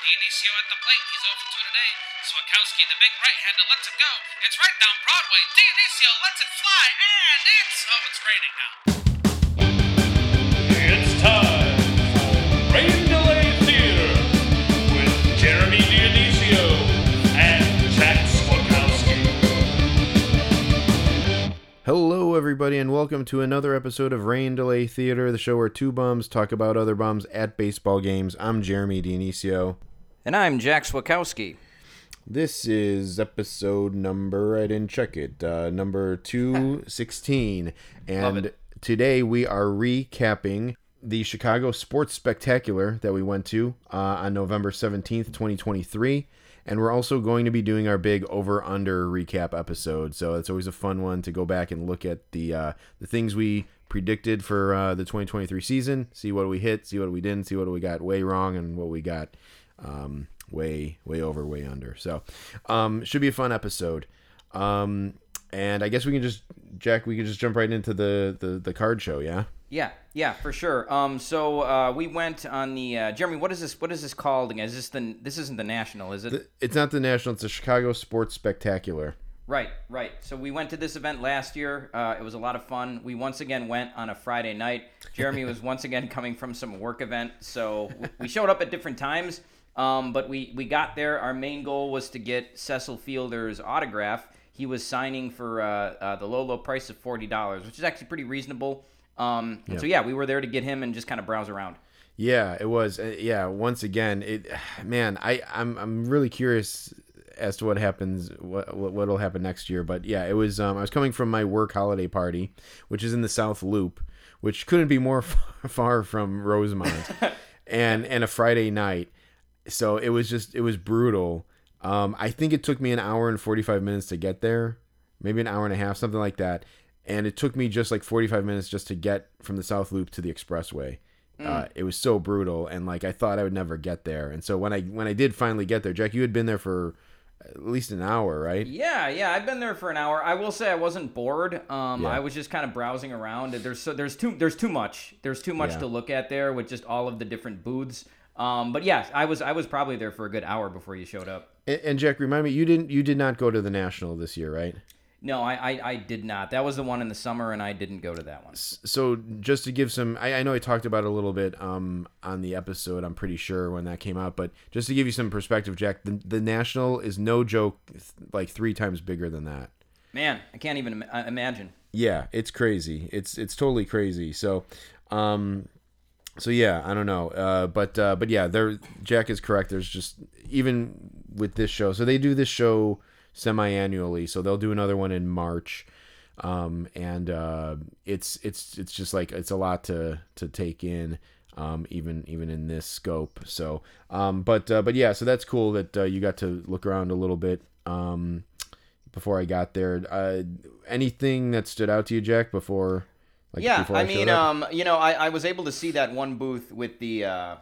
Dionisio at the plate. He's over two today. Swakowski, the big right-hander, lets it go. It's right down Broadway. Dionisio lets it fly, and it's oh, it's raining now. It's time for Rain Delay Theater with Jeremy Dionisio and Jack Swakowski. Hello, everybody, and welcome to another episode of Rain Delay Theater, the show where two bums talk about other bums at baseball games. I'm Jeremy Dionisio. And I'm Jack Swakowski. This is episode number, I didn't check it, uh, number 216. And today we are recapping the Chicago Sports Spectacular that we went to uh, on November 17th, 2023. And we're also going to be doing our big over under recap episode. So it's always a fun one to go back and look at the uh, the things we predicted for uh, the 2023 season, see what we hit, see what we didn't, see what we got way wrong, and what we got um, way way over, way under. So um, should be a fun episode. Um, and I guess we can just Jack, we can just jump right into the the, the card show, yeah. Yeah, yeah, for sure. Um, so uh, we went on the uh, Jeremy. What is this? What is this called again? Is this the? This isn't the national, is it? The- It's not the national; it's the Chicago Sports Spectacular. right, right. So we went to this event last year. Uh, it was a lot of fun. We once again went on a Friday night. Jeremy was once again coming from some work event, so we showed up at different times. Um, but we we got there. Our main goal was to get Cecil Fielder's autograph. He was signing for uh, uh, the low low price of forty dollars, which is actually pretty reasonable. Um, and so yeah, we were there to get him and just kind of browse around. Yeah, it was. Uh, yeah, once again, it. Man, I I'm I'm really curious as to what happens, what what- what'll happen next year. But yeah, it was. Um, I was coming from my work holiday party, which is in the South Loop, which couldn't be more far, far from Rosemont, and and a Friday night. So it was just it was brutal. Um, I think it took me an hour and forty five minutes to get there, maybe an hour and a half, something like that. And it took me just like forty five minutes just to get from the South Loop to the expressway. Uh, it was so brutal, and like I thought I would never get there. And so when I when I did finally get there, Jack, you had been there for at least an hour, right? Yeah, yeah, I've been there for an hour. I will say I wasn't bored. Um, Yeah. I was just kind of browsing around. There's so there's too there's too much. There's too much Yeah. to look at there with just all of the different booths. Um, but yeah, I was I was probably there for a good hour before you showed up. And, and Jack, remind me, you didn't you did not go to the national this year, right? No, I, I I did not. That was the one in the summer, and I didn't go to that one. so just to give some I, I know i talked about it a little bit um on the episode i'm pretty sure when that came out but just to give you some perspective jack the, the national is no joke like three times bigger than that Man, I can't even im- uh, imagine. yeah it's crazy it's it's totally crazy so um so yeah i don't know uh but uh but yeah there jack is correct there's just even with this show so they do this show semi-annually so they'll do another one in march. Um and uh it's it's it's just like it's a lot to to take in um even even in this scope. So um but uh, but yeah so that's cool that uh, you got to look around a little bit um before i got there. Uh anything that stood out to you jack before like yeah, before I showed mean, um, you know, I, I was able to see that one booth with the uh,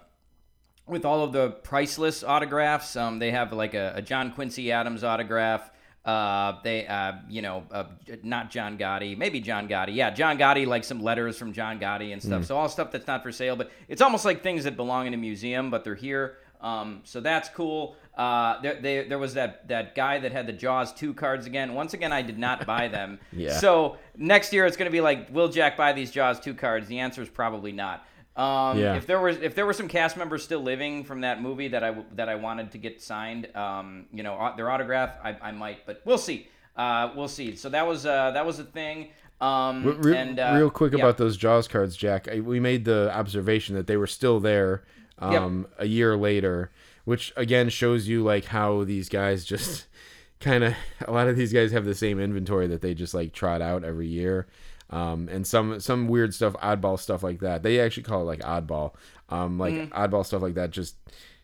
with all of the priceless autographs. Um, they have like a, a John Quincy Adams autograph. Uh, they, uh, you know, uh, not John Gotti, maybe John Gotti. Yeah, John Gotti, like some letters from John Gotti and stuff. So all stuff that's not for sale, but it's almost like things that belong in a museum, but they're here. Um, so that's cool. Uh, there, they, there was that, that guy that had the Jaws 2 cards again. Once again, I did not buy them. Yeah. So next year it's going to be like, will Jack buy these Jaws 2 cards? The answer is probably not. Um, Yeah. If there was if there were some cast members still living from that movie that I that I wanted to get signed, um, you know, their autograph, I, I might, but we'll see. Uh, we'll see. So that was uh, that was a thing. Um, Re- re- and uh, real quick yeah. about those Jaws cards, Jack. I, we made the observation that they were still there um, a year later, which again shows you like how these guys just kind of a lot of these guys have the same inventory that they just like trot out every year. Um, and some some weird stuff, oddball stuff like that. They actually call it like oddball, um, like Mm-hmm. oddball stuff like that. Just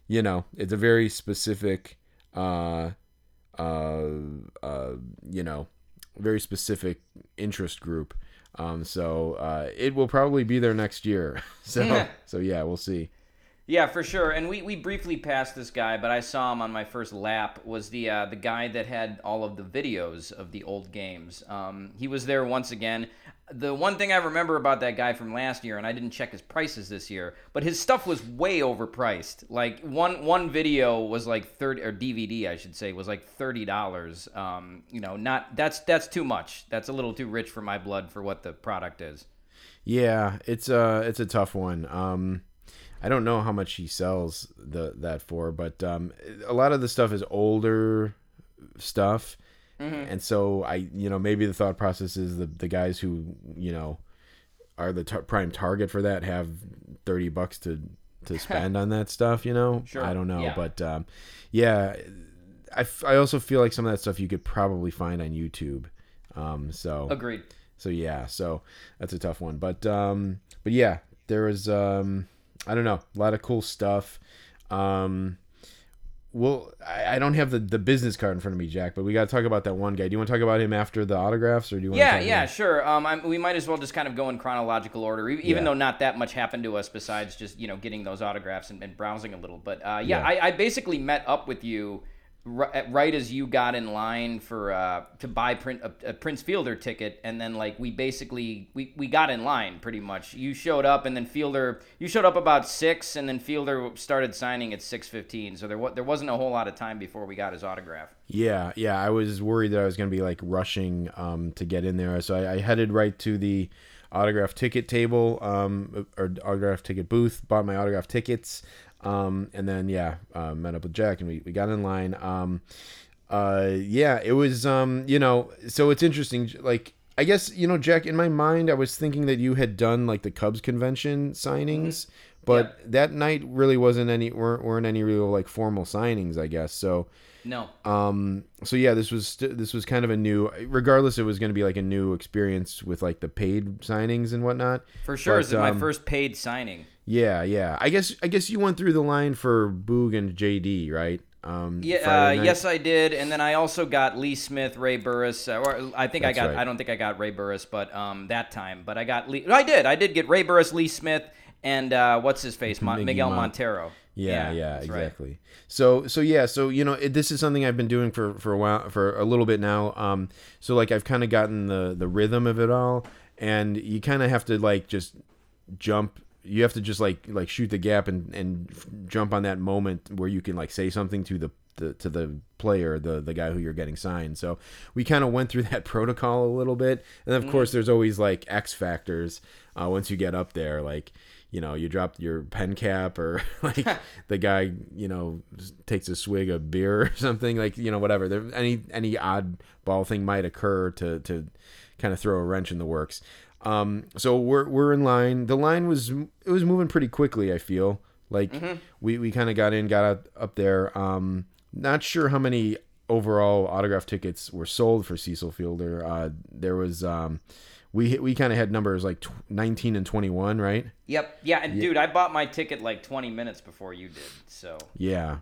you know, it's a very specific, uh, uh, uh, you know, very specific interest group. Um, so uh, it will probably be there next year. So Yeah. so yeah, we'll see. Yeah, for sure. And we, we briefly passed this guy, but I saw him on my first lap. Was the uh, the guy that had all of the videos of the old games? Um, he was there once again. The one thing I remember about that guy from last year, and I didn't check his prices this year, but his stuff was way overpriced. Like one one video was like thirty or DVD, I should say, was like thirty dollars. Um, you know, not that's that's too much. That's a little too rich for my blood for what the product is. Yeah, it's a it's a tough one. Um, I don't know how much he sells the that for, but um, a lot of the stuff is older stuff, and so I, you know, maybe the thought process is the the guys who you know are the tar- prime target for that have thirty bucks to to spend on that stuff. You know, Sure, I don't know, yeah. but um, yeah, I, f- I also feel like some of that stuff you could probably find on YouTube. Um, so Agreed. so yeah, so that's a tough one. But um but yeah, there was um I don't know, a lot of cool stuff. Um well, I, I don't have the, the business card in front of me, Jack, but we got to talk about that one guy. Do you want to talk about him after the autographs, or do you want? Yeah, to yeah, sure. Um, I'm, we might as well just kind of go in chronological order, even Yeah. though not that much happened to us besides just you know getting those autographs and, and browsing a little. But uh, yeah, Yeah. I, I basically met up with you ri- right as you got in line for uh, to buy print, a, a Prince Fielder ticket, and then like we basically we, we got in line pretty much. You showed up, and then Fielder you showed up about six, and then Fielder started signing at six fifteen. So there wa- there wasn't a whole lot of time before we got his autograph. Yeah, yeah. I was worried that I was going to be like rushing um, to get in there, so I, I headed right to the autograph ticket table um, or autograph ticket booth. Bought my autograph tickets, um, and then yeah, uh, met up with Jack, and we, we got in line. Um, uh, yeah, it was um, you know, so it's interesting. Like I guess you know, Jack. In my mind, I was thinking that you had done like the Cubs convention signings. But that night really wasn't any weren't, weren't any real like formal signings, I guess. So No, um so yeah this was st- this was kind of a new regardless it was going to be like a new experience with like the paid signings and whatnot for sure. But, This is my um, first paid signing. Yeah yeah i guess i guess you went through the line for boog and jd right um Yeah, uh, yes, I did, and then I also got Lee Smith, Ray Burris, uh, or I think That's I got. right. I don't think I got Ray Burris, but um, that time, but I got Lee. I did. I did get Ray Burris, Lee Smith, and uh, what's his face, Mon- Miguel Mon- Montero. yeah yeah, right. exactly so so yeah so you know it, this is something i've been doing for for a while for a little bit now um so like i've kind of gotten the the rhythm of it all and you kind of have to like just jump you have to just like like shoot the gap and and jump on that moment where you can like say something to the, the to the player the the guy who you're getting signed. So we kind of went through that protocol a little bit. And of course there's always like x factors uh, once you get up there. Like you know you drop your pen cap or like the guy you know takes a swig of beer or something like you know whatever. There any any odd ball thing might occur to to kind of throw a wrench in the works um so we're we're in line the line was it was moving pretty quickly i feel like we we kind of got in got up, up there um not sure how many overall autograph tickets were sold for Cecil Fielder uh there was um we we kind of had numbers like tw- 19 and 21 right Yep. Yeah, and dude, I bought my ticket like 20 minutes before you did. So Yeah.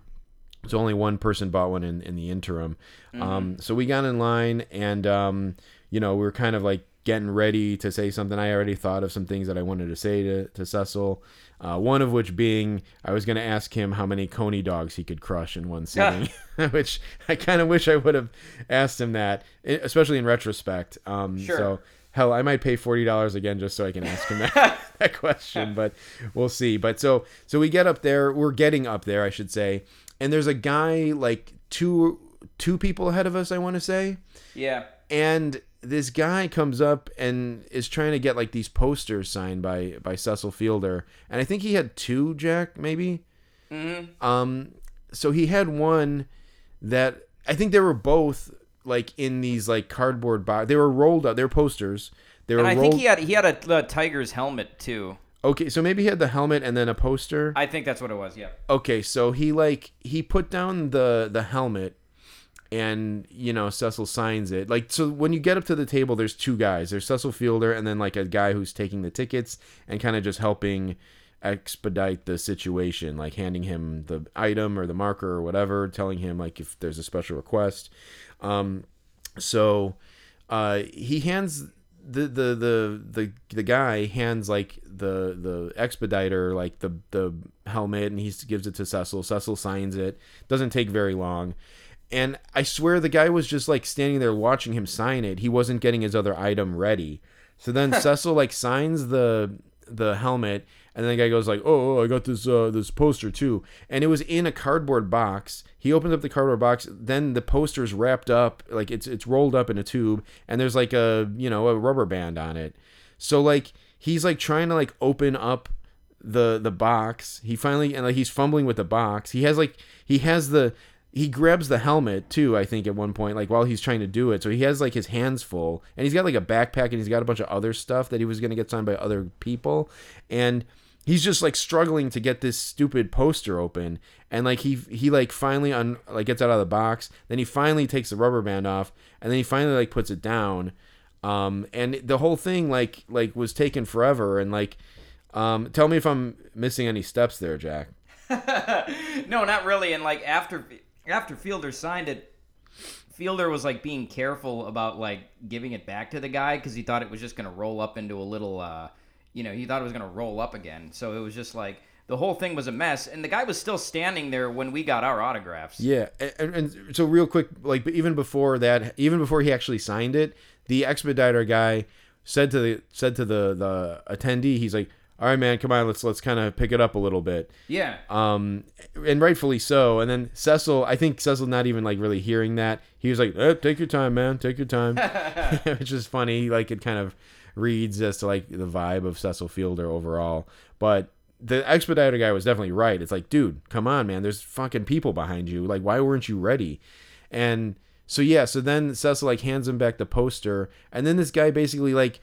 So only one person bought one in, in the interim. Um, so we got in line and, um, you know, we were kind of like getting ready to say something. I already thought of some things that I wanted to say to, to Cecil. Uh, one of which being I was going to ask him how many Coney dogs he could crush in one sitting, which I kind of wish I would have asked him that, especially in retrospect. Um, Sure. So hell, I might pay forty dollars again just so I can ask him that, that question, but we'll see. But so so we get up there, we're getting up there, I should say, and there's a guy like two two people ahead of us, I want to say, yeah, and this guy comes up and is trying to get like these posters signed by by Cecil Fielder, and I think he had two, Jack, maybe. Mm-hmm. Um, so he had one that I think they were both like in these like cardboard box. They were rolled up. They were posters. They were and I rolled. think he had he had a, a Tiger's helmet too. okay, so maybe he had the helmet and then a poster. I think that's what it was. Yeah. okay, so he like he put down the the helmet and you know Cecil signs it. Like so when you get up to the table there's two guys. There's Cecil Fielder and then like a guy who's taking the tickets and kind of just helping expedite the situation, like handing him the item or the marker or whatever, telling him like if there's a special request. Um so uh he hands the the the the, the guy hands like the the expediter like the the helmet and he gives it to Cecil. Cecil signs it. Doesn't take very long. And I swear the guy was just like standing there watching him sign it. He wasn't getting his other item ready. So then Cecil like signs the the helmet, and then the guy goes like, "Oh, oh, I got this uh, this poster too," and it was in a cardboard box. He opens up the cardboard box, then the poster's wrapped up, like it's it's rolled up in a tube, and there's like a you know a rubber band on it. So like he's like trying to like open up the the box. He finally and like he's fumbling with the box. He has like he has the he grabs the helmet too i think at one point like while he's trying to do it. So he has like his hands full and he's got like a backpack and he's got a bunch of other stuff that he was going to get signed by other people. And he's just like struggling to get this stupid poster open. And like he he like finally un like gets out of the box. Then he finally takes the rubber band off and then he finally like puts it down. Um and the whole thing like like was taken forever. And like um tell me if i'm missing any steps there jack. No, not really. And like after after Fielder signed it, Fielder was like being careful about like giving it back to the guy because he thought it was just gonna roll up into a little, uh, you know, he thought it was gonna roll up again. So it was just like the whole thing was a mess, and the guy was still standing there when we got our autographs. Yeah, and, and so real quick, like even before that, even before he actually signed it, the expediter guy said to the said to the the attendee, he's like, "All right, man, come on, let's let's kind of pick it up a little bit." Yeah. Um, and rightfully so. And then Cecil, I think Cecil not even like really hearing that, he was like, eh, "Take your time, man, take your time," which is funny. Like it kind of reads as to like the vibe of Cecil Fielder overall, but the expediter guy was definitely right. It's like, dude, come on, man. There's fucking people behind you. Like, why weren't you ready? And so yeah, so then Cecil like hands him back the poster, and then this guy basically like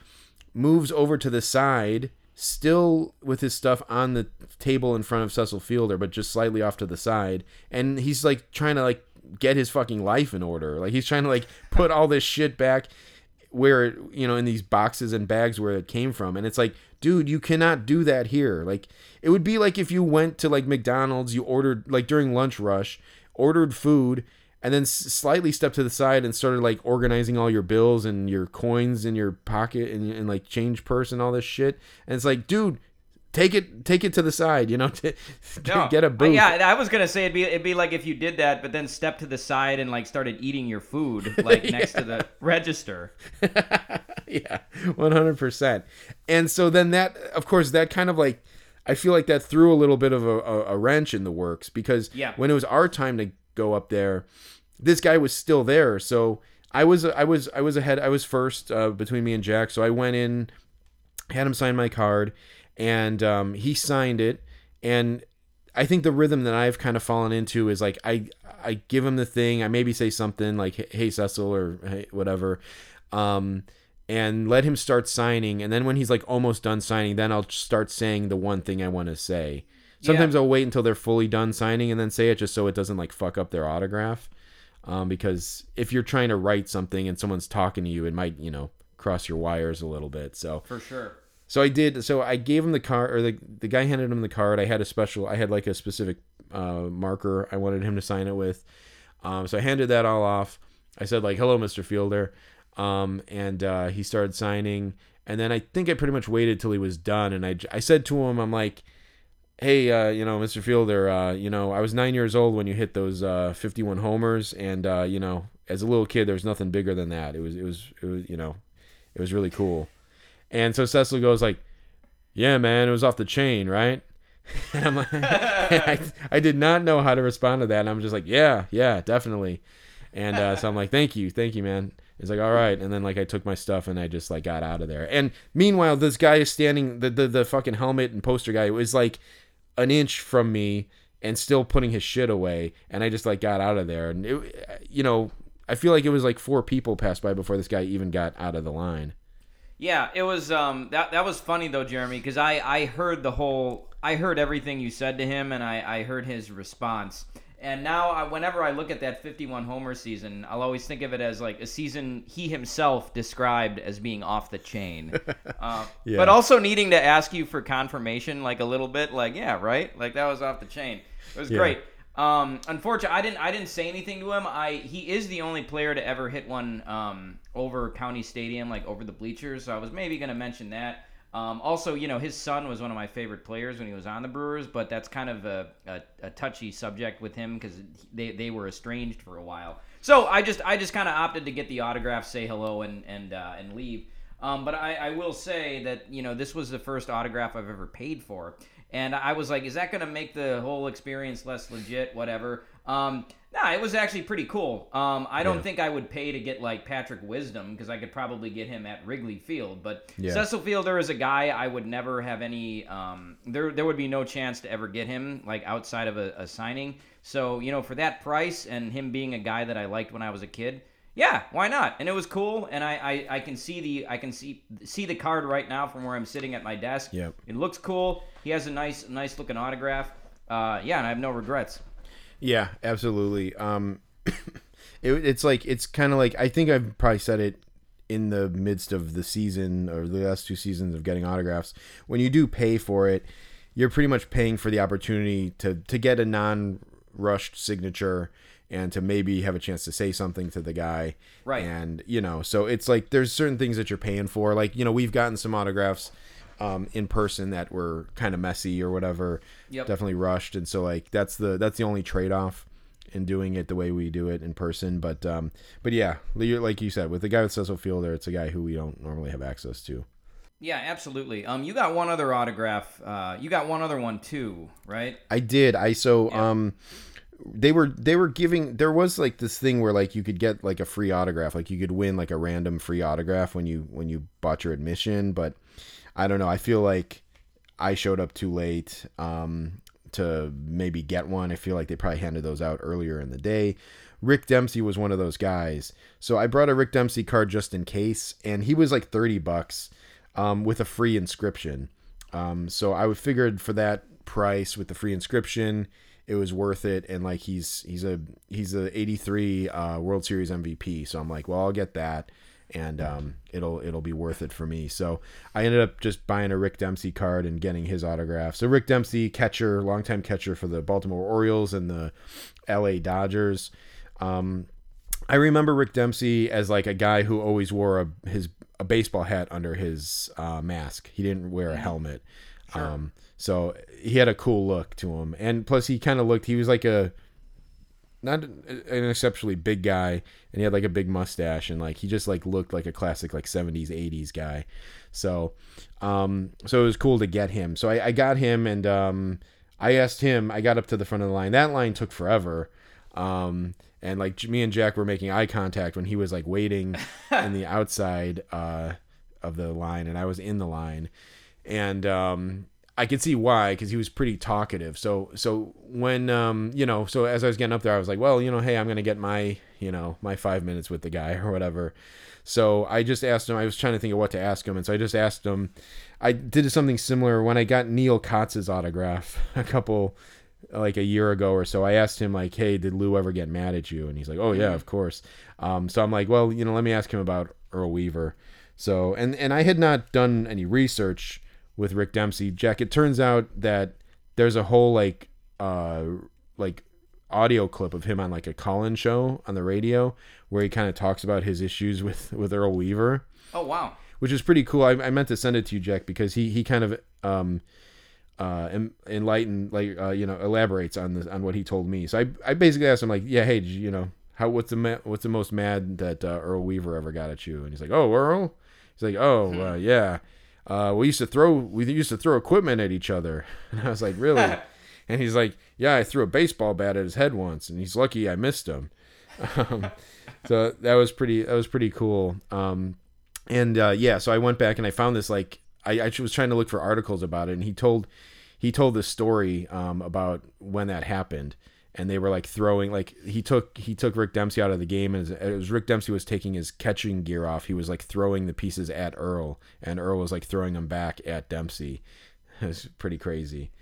moves over to the side, still with his stuff on the table in front of Cecil Fielder, but just slightly off to the side, and he's like trying to like get his fucking life in order. Like he's trying to like put all this shit back where you know in these boxes and bags where it came from. And it's like dude you cannot do that here. Like it would be like if you went to like McDonald's you ordered like during lunch rush ordered food and then s- slightly stepped to the side and started like organizing all your bills and your coins in your pocket and, and like change purse and all this shit and it's like dude take it take it to the side you know to, No, get a booth Yeah, I was gonna say it'd be it'd be like if you did that, but then stepped to the side and like started eating your food like next to the register. yeah, one hundred percent. And so then that, of course, that kind of like, I feel like that threw a little bit of a, a, a wrench in the works because Yeah. when it was our time to go up there, this guy was still there. So I was I was I was ahead. I was first uh, between me and Jack. So I went in, had him sign my card, and um, he signed it. And I think the rhythm that I've kind of fallen into is like I I give him the thing. I maybe say something like "Hey Cecil" or "Hey whatever," um, and let him start signing. And then when he's like almost done signing, then I'll start saying the one thing I want to say. Sometimes I'll wait until they're fully done signing and then say it just so it doesn't like fuck up their autograph. Um, because if you're trying to write something and someone's talking to you, it might you know cross your wires a little bit. So For sure. so I did. So I gave him the card, or the the guy handed him the card. I had a special. I had like a specific uh, marker I wanted him to sign it with. Um, so I handed that all off. I said like, "Hello, Mr. Fielder," um, and uh, he started signing. And then I think I pretty much waited till he was done. And I I said to him, "I'm like." Hey, uh, you know, Mr. Fielder, uh, you know, I was nine years old when you hit those uh, 51 homers, and uh, you know, as a little kid, there was nothing bigger than that. It was, it was, it was, you know, it was really cool. And so Cecil goes like, "Yeah, man, it was off the chain, right?" And I'm like, I, I did not know how to respond to that. And I'm just like, "Yeah, yeah, definitely." And uh, so I'm like, "Thank you, thank you, man." He's like, "All right." And then like I took my stuff and I just like got out of there. And meanwhile, this guy is standing, the the, the fucking helmet and poster guy was like an inch from me and still putting his shit away. And I just like got out of there. And it, you know, I feel like it was like four people passed by before this guy even got out of the line. Yeah, it was um that that was funny though, Jeremy, because I I heard the whole I heard everything you said to him, and I I heard his response. And now, I, whenever I look at that 51 homer season, I'll always think of it as like a season he himself described as being off the chain. uh, Yeah. But also needing to ask you for confirmation, like a little bit, like yeah, right, like that was off the chain. It was Yeah. great. Um, unfortunately, I didn't. I didn't say anything to him. I he is the only player to ever hit one um, over County Stadium, like over the bleachers. So I was maybe gonna mention that. Um, also, you know, his son was one of my favorite players when he was on the Brewers, but that's kind of a, a, a touchy subject with him because they, they were estranged for a while. So I just I just kind of opted to get the autograph, say hello, and and uh, and leave. Um, but I, I will say that you know this was the first autograph I've ever paid for, and I was like, is that going to make the whole experience less legit? Whatever. Um, nah, it was actually pretty cool. Um, I don't Yeah. think I would pay to get like Patrick Wisdom because I could probably get him at Wrigley Field. But Yeah. Cecil Fielder is a guy I would never have any. Um, there, there would be no chance to ever get him like outside of a, a signing. So you know, for that price and him being a guy that I liked when I was a kid, yeah, why not? And it was cool, and I, I, I can see the I can see see the card right now from where I'm sitting at my desk. Yep. It looks cool. He has a nice nice looking autograph. Uh, yeah, and I have no regrets. Yeah, absolutely. Um, it, it's like it's kind of like I think I've probably said it in the midst of the season or the last two seasons of getting autographs. When you do pay for it, you're pretty much paying for the opportunity to to get a non-rushed signature and to maybe have a chance to say something to the guy. Right. And you know, so it's like there's certain things that you're paying for. Like you know, we've gotten some autographs. Um, in person that were kind of messy or whatever Yep. definitely rushed and so like that's the that's the only trade-off in doing it the way we do it in person but um but yeah like you said with the guy with Cecil Fielder it's a guy who we don't normally have access to Yeah, absolutely. Um, you got one other autograph. Uh, you got one other one too, right? I did I so um they were they were giving there was like this thing where like you could get like a free autograph like you could win like a random free autograph when you when you bought your admission but I don't know. I feel like I showed up too late um to maybe get one. I feel like they probably handed those out earlier in the day. Rick Dempsey was one of those guys. So I brought a Rick Dempsey card just in case and he was like 30 bucks um with a free inscription. Um so I figured for that price with the free inscription it was worth it. And like he's he's a he's a 83 uh world series mvp so i'm like well i'll get that and um it'll it'll be worth it for me so i ended up just buying a rick dempsey card and getting his autograph so rick dempsey catcher longtime catcher for the baltimore orioles and the la dodgers um I remember Rick Dempsey as like a guy who always wore a his a baseball hat under his uh, mask. He didn't wear a helmet. Um, so he had a cool look to him, and plus he kind of looked. He was like a not an exceptionally big guy, and he had like a big mustache, and like he just like looked like a classic like '70s '80s guy. So, um, so it was cool to get him. So I, I got him, and um, I asked him. I got up to the front of the line. That line took forever. Um, and like me and Jack were making eye contact when he was like waiting in the outside uh, of the line, and I was in the line, and um, I could see why because he was pretty talkative. So so when um, you know, so as I was getting up there, I was like, well, you know, hey, I'm gonna get my you know my five minutes with the guy or whatever. So I just asked him. I was trying to think of what to ask him, and so I just asked him. I did something similar when I got Neal Cotts's autograph a couple like a year ago or so. I asked him like, "Hey, did Lou ever get mad at you?" And he's like, "Oh yeah, of course." Um, so I'm like, "Well, you know, let me ask him about Earl Weaver." So and and I had not done any research with Rick Dempsey. Jack, it turns out that there's a whole like uh like audio clip of him on like a call-in show on the radio where he kind of talks about his issues with with Earl Weaver Oh wow. which is pretty cool. I, I meant to send it to you, Jack, because he he kind of um uh en- enlightened like uh you know elaborates on this on what he told me. So I I basically asked him like, yeah, hey, you, you know how what's the ma- what's the most mad that uh, Earl Weaver ever got at you? And he's like, oh Earl. He's like, oh uh, yeah. Uh, we used to throw we used to throw equipment at each other, and I was like, really? and he's like, yeah, I threw a baseball bat at his head once, and he's lucky I missed him. Um, so that was pretty that was pretty cool. Um, and uh, yeah, so I went back and I found this like I, I was trying to look for articles about it, and he told he told this story um, about when that happened, and they were like throwing like he took he took Rick Dempsey out of the game, and it was Rick Dempsey was taking his catching gear off, he was like throwing the pieces at Earl, and Earl was like throwing them back at Dempsey. It was pretty crazy.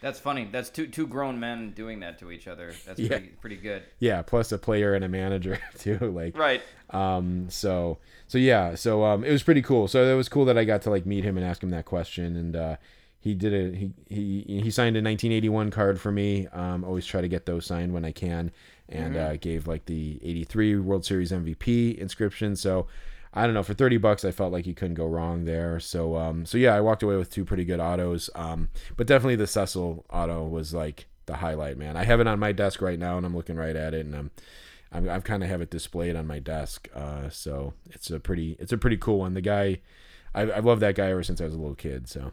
That's funny. That's two two grown men doing that to each other. That's Yeah. pretty pretty good. Yeah, plus a player and a manager too. Like Right. Um, so so yeah, so um, it was pretty cool. So it was cool that I got to like meet him and ask him that question, and uh, he did it. He he he signed a 1981 card for me. Um, always try to get those signed when I can, and uh, gave like the 83 World Series MVP inscription. So. I don't know. For thirty bucks, I felt like you couldn't go wrong there. So, um, so yeah, I walked away with two pretty good autos. Um, but definitely the Cecil auto was like the highlight, man. I have it on my desk right now, and I'm looking right at it, and I'm I'm, I've kind of have it displayed on my desk. Uh, so it's a pretty it's a pretty cool one. The guy I, I've loved that guy ever since I was a little kid. So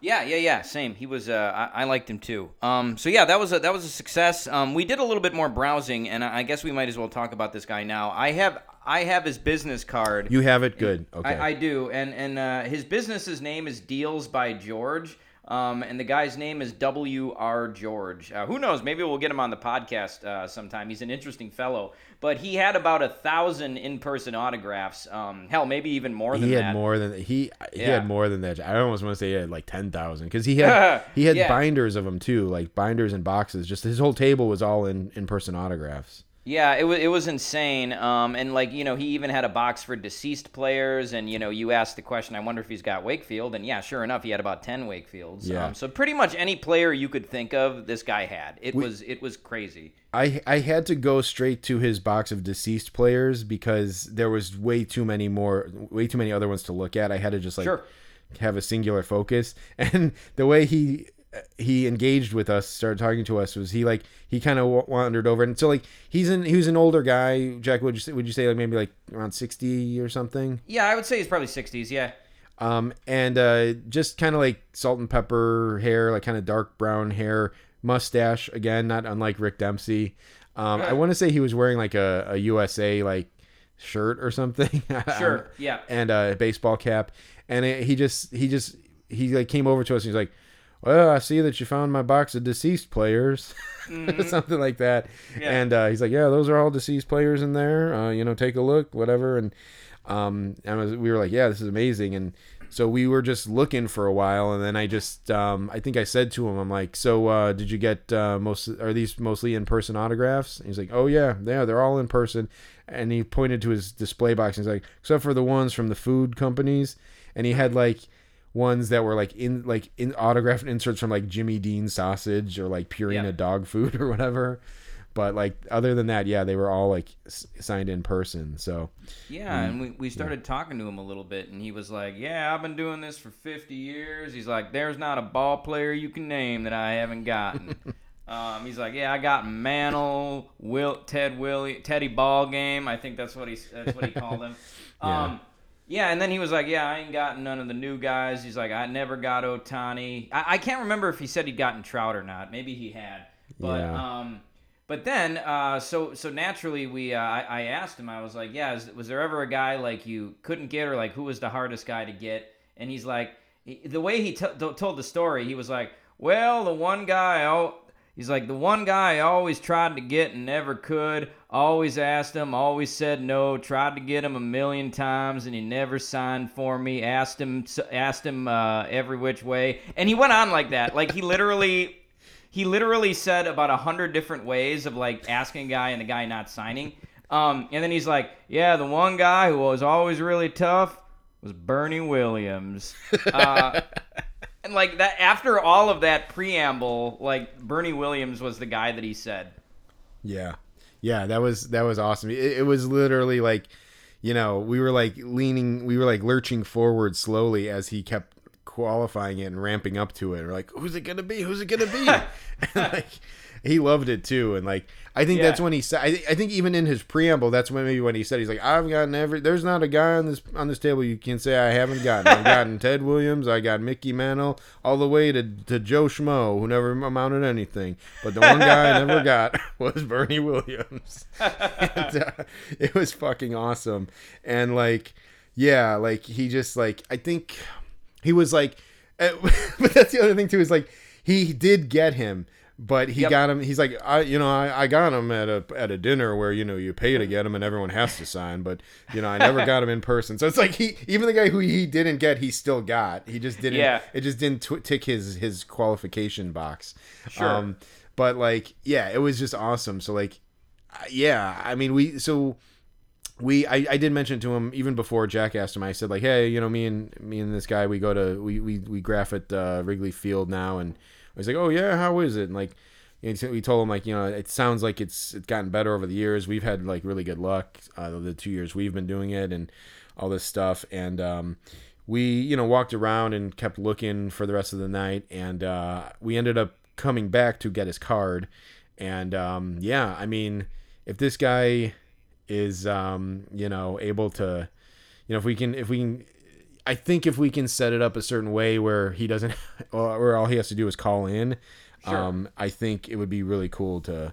Yeah, yeah, yeah. Same. He was. Uh, I, I liked him too. Um, so yeah, that was a that was a success. Um, we did a little bit more browsing, and I I guess we might as well talk about this guy now. I have I have his business card. you have it good. Okay. I, I do, and and uh, his business's name is Deals by George. Um, and the guy's name is W.R. George. Uh, who knows? Maybe we'll get him on the podcast uh, sometime. He's an interesting fellow. But he had about a thousand in-person autographs. Um, hell, maybe even more than he had that. more than he he Yeah. had more than that. I almost want to say he had like ten thousand because he had he had Yeah. binders of them too, like binders and boxes. Just his whole table was all in in person autographs. Yeah, it was it was insane. Um, and like you know, he even had a box for deceased players. And you know, you asked the question, I wonder if he's got Wakefield. And yeah, sure enough, he had about ten Wakefields. Yeah. Um, so pretty much any player you could think of, this guy had. It was it was crazy. I I had to go straight to his box of deceased players because there was way too many more, way too many other ones to look at. I had to just like Sure. have a singular focus. And the way he he engaged with us, started talking to us, was he like he kind of wandered over, and so like he's an he was an older guy. Jack, would you say, would you say like maybe like around sixty or something? Yeah, I would say he's probably sixties. Yeah. um, and uh, just kind of like salt and pepper hair, like kind of dark brown hair, mustache again, not unlike Rick Dempsey. Um, I want to say he was wearing like a, a USA like shirt or something. Sure. Yeah. and a baseball cap, and it, he just he just he like came over to us and he's like. Well, I see that you found my box of deceased players, something like that. Mm-hmm. Yeah. And uh, he's like, "Yeah, those are all deceased players in there. Uh, you know, take a look, whatever." And um, and was, we were like, "Yeah, this is amazing." And so we were just looking for a while, and then I just, um, I think I said to him, "I'm like, so uh, did you get uh, most? Are these mostly in person autographs?" And he's like, "Oh yeah, yeah, they're all in person." And he pointed to his display box, and he's like, "Except for the ones from the food companies," and he had like ones that were like in like in autographed inserts from like Jimmy Dean sausage or like Purina Yeah. dog food or whatever. But like other than that, yeah, they were all like s- signed in person. So Yeah, and we, we started talking to him a little bit, and he was like, "Yeah, I've been doing this for 50 years." He's like, "There's not a ball player you can name that I haven't gotten." um, he's like, "Yeah, I got Mantle, Will, Ted Willie, Teddy Ball Game. I think that's what he that's what he called him." Yeah. Um, yeah, and then he was like, "Yeah, I ain't gotten none of the new guys." He's like, "I never got Ohtani. I, I can't remember if he said he'd gotten Trout or not. Maybe he had, but Yeah. um, but then, uh, so so naturally, we uh, I, I asked him. I was like, "Yeah, is, was there ever a guy like you couldn't get, or like who was the hardest guy to get?" And he's like, he, the way he t- t- told the story, he was like, "Well, the one guy, oh." He's like the one guy I always tried to get and never could. Always asked him, always said no. Tried to get him a million times and he never signed for me. Asked him, asked him uh, every which way, and he went on like that. Like he literally he literally said about a hundred different ways of like asking a guy and the guy not signing. Um, and then he's like, "Yeah, the one guy who was always really tough was Bernie Williams." Uh, and like that, after all of that preamble, like Bernie Williams was the guy that he said. yeah, yeah, that was that was awesome. It, it was literally like, you know, we were like leaning, we were like lurching forward slowly as he kept qualifying it and ramping up to it. We're like, who's it gonna be? Who's it gonna be? like, he loved it too. And like, I think that's when he said. I, I think even in his preamble, that's when maybe when he said he's like, I've gotten every. There's not a guy on this on this table you can say I haven't gotten. I've gotten Ted Williams. I got Mickey Mantle, all the way to to Joe Schmo, who never amounted to anything. But the one guy I never got was Bernie Williams. and, uh, it was fucking awesome. And like, yeah, like he just like I think he was like, but that's the other thing too is like he did get him, but he Yep. got him. He's like, I you know I, I got him at a at a dinner where you know you pay to get him and everyone has to sign, but you know I never got him in person. So it's like he even the guy who he didn't get, he still got. He just didn't. Yeah. It just didn't tw- tick his his qualification box. Sure. Um, but like yeah, it was just awesome. So like, yeah, I mean we so we I, I did mention to him even before Jack asked him. I said like, hey, you know, me and me and this guy, we go to we we, we graph at uh, Wrigley Field now, and was like, oh yeah, how is it? And like, know, we told him like, you know, it sounds like it's it's gotten better over the years. We've had like really good luck uh, the two years we've been doing it, and all this stuff, and um, we you know walked around and kept looking for the rest of the night, and uh, we ended up coming back to get his card, and um, yeah, I mean, if this guy is um, you know able to you know if we can if we can I think if we can set it up a certain way where he doesn't, or, all he has to do is call in, um, I think it would be really cool to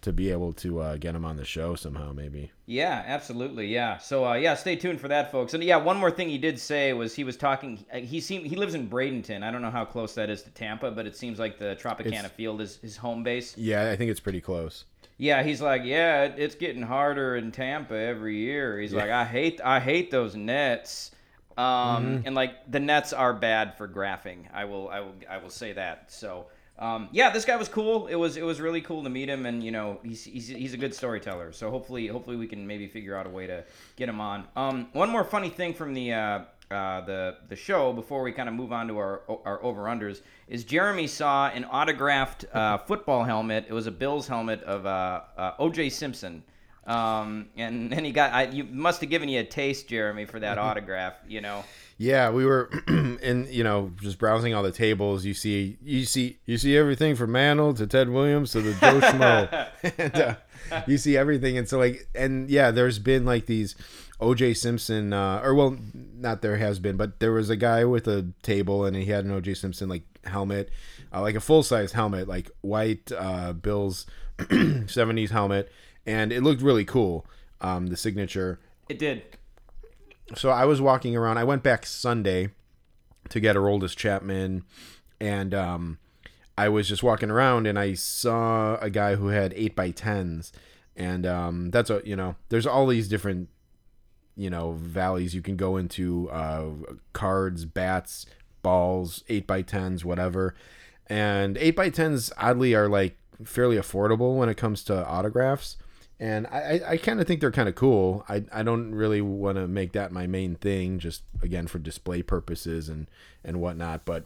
to be able to uh, get him on the show somehow, maybe. Yeah, absolutely. Yeah. So uh, yeah, stay tuned for that, folks. And yeah, one more thing he did say was he was talking. uh, He seemed he lives in Bradenton. I don't know how close that is to Tampa, but it seems like the Tropicana It's- Field is his home base. Yeah, I think it's pretty close. Yeah, he's like, yeah, it- it's getting harder in Tampa every year. He's like, I hate, I hate those nets. Um, Mm-hmm. and like the nets are bad for graphing. I will, I will, I will say that. So, um, yeah, this guy was cool. It was, it was really cool to meet him, and you know, he's, he's, he's a good storyteller. So hopefully, hopefully we can maybe figure out a way to get him on. Um, one more funny thing from the. Uh, uh, the the show before we kind of move on to our our over unders is Jeremy saw an autographed uh, football helmet. It was a Bills helmet of uh, uh, O.J. Simpson, um, and then he got. I, you must have given you a taste, Jeremy, for that autograph. You know. Yeah, we were in you know just browsing all the tables. You see, you see, you see everything from Mantle to Ted Williams to the Joe Schmo, and uh, you see everything. And so like, and yeah, there's been like these O.J. Simpson, uh, or well, not there has been, but there was a guy with a table and he had an O.J. Simpson like helmet, uh, like a full size helmet, like white uh, Bills '70s helmet, and it looked really cool. Um, the signature It did. so I was walking around. I went back Sunday to get Aroldis Chapman, and um, I was just walking around and I saw a guy who had eight by tens, and um, that's a you know there's all these different you know valleys you can go into uh, cards, bats, balls, eight by tens, whatever, and eight by tens oddly are like fairly affordable when it comes to autographs and I, I, kind of think they're kind of cool. I, I don't really want to make that my main thing, just again for display purposes and and whatnot. But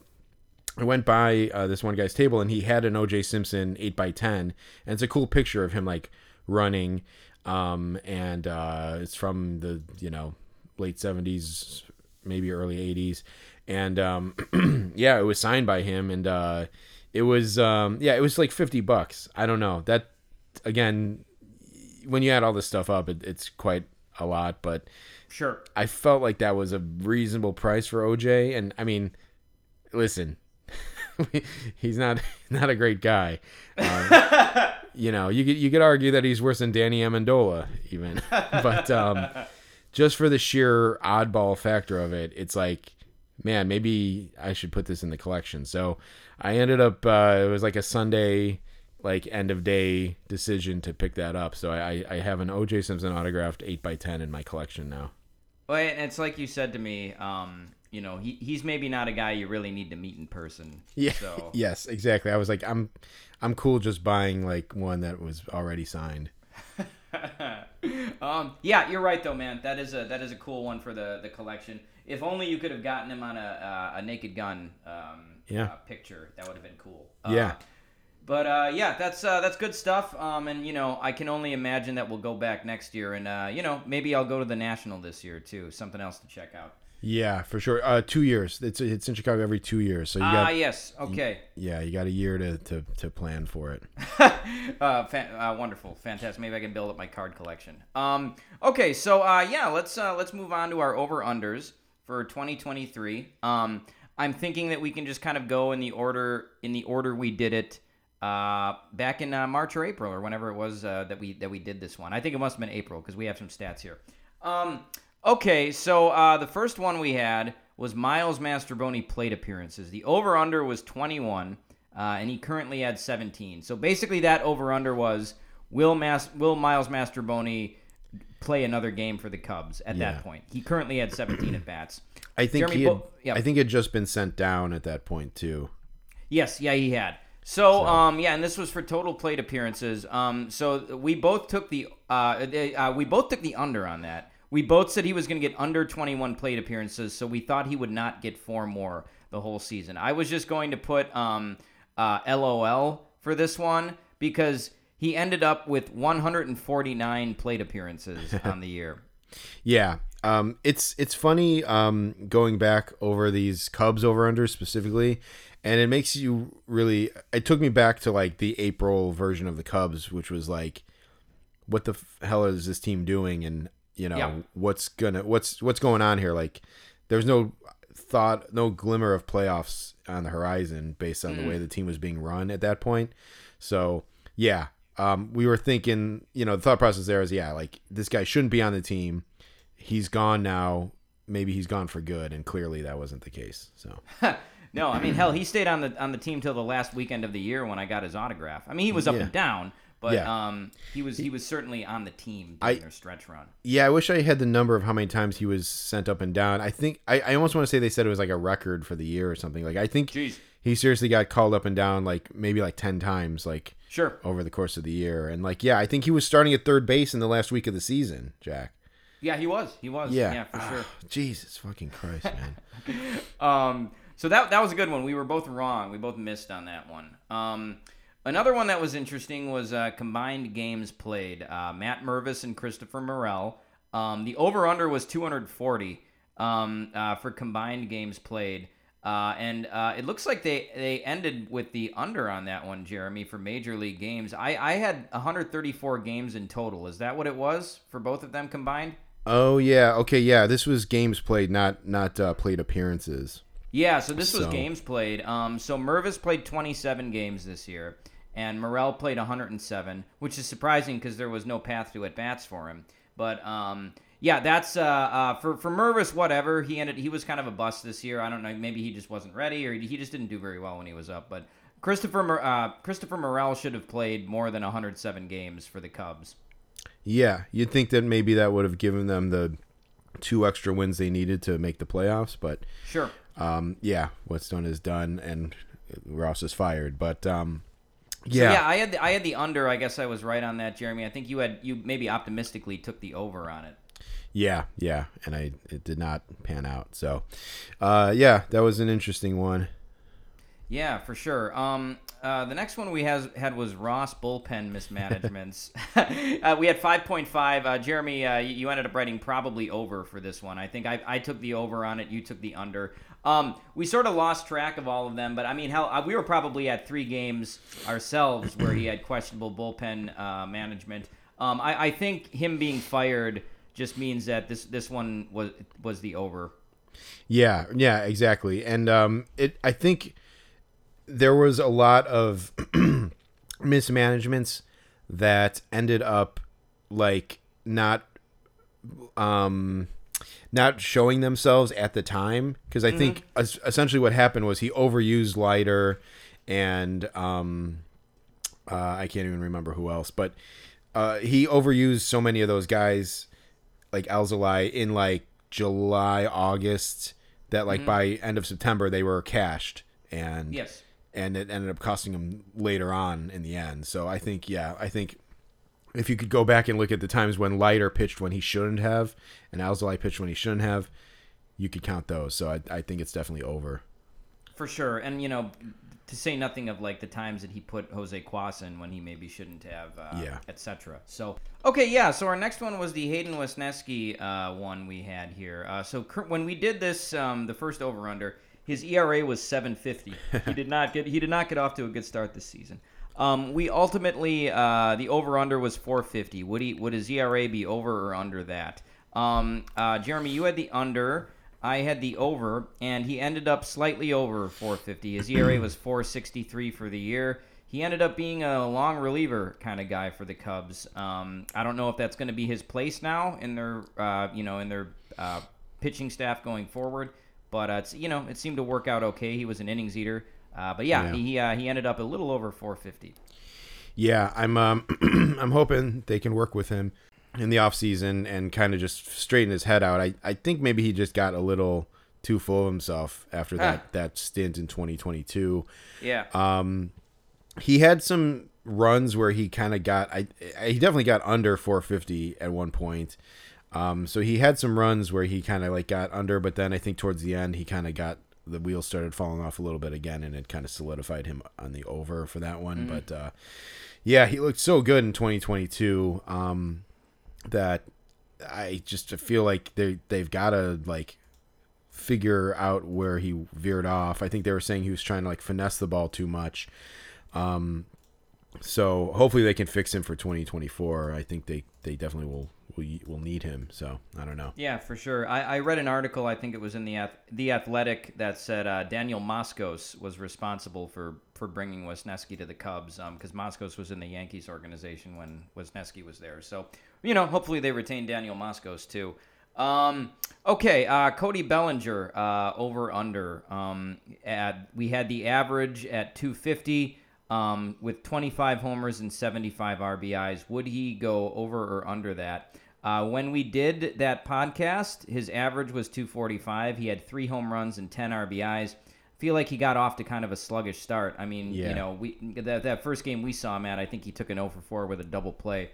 I went by uh, this one guy's table and he had an OJ Simpson eight x ten, and it's a cool picture of him like running, um, and uh, it's from the you know late seventies, maybe early eighties, and um, yeah, it was signed by him, and uh, it was um, yeah, it was like fifty bucks. I don't know that again when you add all this stuff up, it, it's quite a lot, but Sure. I felt like that was a reasonable price for OJ. And I mean, listen, he's not not a great guy. Um, you know, you could you could argue that he's worse than Danny Amendola, even. but um, just for the sheer oddball factor of it, it's like, man, maybe I should put this in the collection. So I ended up. Uh, it was like a Sunday like end of day decision to pick that up. So I, I have an OJ Simpson autographed eight x ten in my collection now. Well, and it's like you said to me. Um, you know, he, he's maybe not a guy you really need to meet in person. Yeah. So Yes, exactly. I was like, I'm I'm cool just buying like one that was already signed. um, yeah, you're right though, man. That is a that is a cool one for the the collection. If only you could have gotten him on a uh, a Naked Gun um, Yeah. uh, picture, that would have been cool. Uh, Yeah. But uh, yeah, that's uh, that's good stuff. Um, and you know, I can only imagine that we'll go back next year, and uh, you know, maybe I'll go to the national this year too. Something else to check out. Yeah, for sure. Uh, two years. It's it's in Chicago every two years. So you Ah, got yes. Okay. yeah, you got a year to, to, to plan for it. uh, fan- uh, wonderful, fantastic. Maybe I can build up my card collection. Um, okay, so uh, yeah, let's uh, let's move on to our over unders for 2023. Um, I'm thinking that we can just kind of go in the order in the order we did it uh, back in uh, March or April or whenever it was uh, that we that we did this one. I think it must have been April because we have some stats here. Um, okay, so uh, the first one we had was Miles Mastrobuoni plate appearances. The over under was 21, uh, and he currently had 17. So basically, that over under was will Mas- will Miles Mastrobuoni play another game for the Cubs at Yeah. that point? He currently had 17 at bats. I think Jeremy he had, Bo- yeah. I think it had just been sent down at that point too. Yes, yeah, he had. So, um, yeah, and this was for total plate appearances. Um, so we both took the uh, uh, we both took the under on that. We both said he was going to get under 21 plate appearances, so we thought he would not get four more the whole season. I was just going to put um, uh, LOL for this one because he ended up with 149 plate appearances on the year. Yeah. Um, it's it's funny um, going back over these Cubs over unders specifically, and it makes you really. It took me back to like the April version of the Cubs, which was like, what the f- hell is this team doing, and you know Yeah. what's gonna what's what's going on here? Like, there was no thought, no glimmer of playoffs on the horizon based on the way the team was being run at that point. So yeah, um, we were thinking, you know, the thought process there is, yeah, like this guy shouldn't be on the team. He's gone now. Maybe he's gone for good, and clearly that wasn't the case. So No, I mean, hell, he stayed on the on the team till the last weekend of the year when I got his autograph. I mean, he was up Yeah. and down, but Yeah. um, he was he was certainly on the team I- during their stretch run. yeah, I wish I had the number of how many times he was sent up and down. I think I, I almost want to say they said it was like a record for the year or something. Like I think Jeez. he seriously got called up and down like maybe like ten times, like Sure. over the course of the year. And like yeah, I think he was starting at third base in the last week of the season, Jack. Yeah, he was. He was. Yeah, Yeah, for sure. Jesus fucking Christ, man. Um, so that that was a good one. We were both wrong. We both missed on that one. Um, another one that was interesting was uh, combined games played. Uh, Matt Mervis and Christopher Morel. Um, the over under was 240 um, uh, for combined games played. Uh, and uh, it looks like they, they ended with the under on that one, Jeremy, for major league games. I, I had 134 games in total. Is that what it was for both of them combined? Oh yeah, okay, yeah. This was games played, not not uh, played appearances. Yeah, so this was So- games played. Um, so Mervis played 27 games this year, and Morel played 107, which is surprising because there was no path to at bats for him. But um, yeah, that's uh, uh, for for Mervis. Whatever he ended, he was kind of a bust this year. I don't know, maybe he just wasn't ready, or he just didn't do very well when he was up. But Christopher uh, Christopher Morel should have played more than 107 games for the Cubs. Yeah, you'd think that maybe that would have given them the two extra wins they needed to make the playoffs, but Sure. Um, yeah, what's done is done, and Ross is fired. But um, So, yeah, yeah, I had the, I had the under. I guess I was right on that, Jeremy. I think you had you maybe optimistically took the over on it. yeah, yeah, and I it did not pan out. So uh, yeah, that was an interesting one. Yeah, for sure. Um, uh, the next one we has, had was Ross bullpen mismanagements. uh, we had 5.5. Uh, Jeremy, uh, you- you ended up writing probably over for this one. I think I, I took the over on it. You took the under. Um, we sort of lost track of all of them, but I mean, hell, uh, we were probably at three games ourselves where he had questionable bullpen uh, management. Um, I, I think him being fired just means that this this one was was the over. Yeah, yeah, exactly. And um, it, I think there was a lot of mismanagements that ended up like not, um, not showing themselves at the time because I think es- essentially what happened was he overused Leiter, and um, uh, I can't even remember who else, but uh, he overused so many of those guys like Alzolay in like July, August that like by end of September they were cashed and Yes. and it ended up costing him later on in the end. So I think yeah, I think if you could go back and look at the times when Leiter pitched when he shouldn't have and Alzolay pitched when he shouldn't have, you could count those. So I, I think it's definitely over. For sure, and you know, to say nothing of like the times that he put Jose Cuas in when he maybe shouldn't have, uh, Yeah. etc. So okay, yeah. So our next one was the Hayden Wesneski uh, one we had here. Uh, so when we did this, um, the first over under, his ERA was 7.50. he did not get he did not get off to a good start this season. Um, we ultimately uh, the over under was 450. Would he would his ERA be over or under that? Um, uh, Jeremy, you had the under. I had the over, and he ended up slightly over 450. His ERA was 463 for the year. He ended up being a long reliever kind of guy for the Cubs. Um, I don't know if that's going to be his place now in their, uh, you know, in their uh, pitching staff going forward. But uh, it's, you know, it seemed to work out okay. He was an innings eater. Uh, but yeah, Yeah. he uh, he ended up a little over 450. Yeah, I'm um I'm hoping they can work with him in the offseason and kind of just straighten his head out. I, I think maybe he just got a little too full of himself after that, Ah. that stint in 2022. Yeah. Um, he had some runs where he kind of got I, I he definitely got under 450 at one point. Um, so he had some runs where he kind of like got under, but then I think towards the end he kind of got the wheels started falling off a little bit again, and it kind of solidified him on the over for that one. But uh, yeah, he looked so good in 2022 um, that I just feel like they they've got to like figure out where he veered off. I think they were saying he was trying to like finesse the ball too much. Um, so hopefully they can fix him for 2024. I think they they definitely will will, will need him. So I don't know. Yeah, for sure. I, I read an article, I think it was in the the Athletic, that said uh, Daniel Moskos was responsible for for bringing Wesneski to the Cubs because Moskos was in the Yankees organization when Wesneski was there. So you know, hopefully they retain Daniel Moskos too. Um, okay, uh, Cody Bellinger uh, over under. Um, at, we had the average at 250 um, with 25 homers and 75 RBIs. Would he go over or under that? Uh, when we did that podcast, his average was 245. He had three home runs and 10 RBIs. Feel like he got off to kind of a sluggish start. I mean, Yeah. you know, we that, that first game we saw him at, I think he took an 0 for 4 with a double play.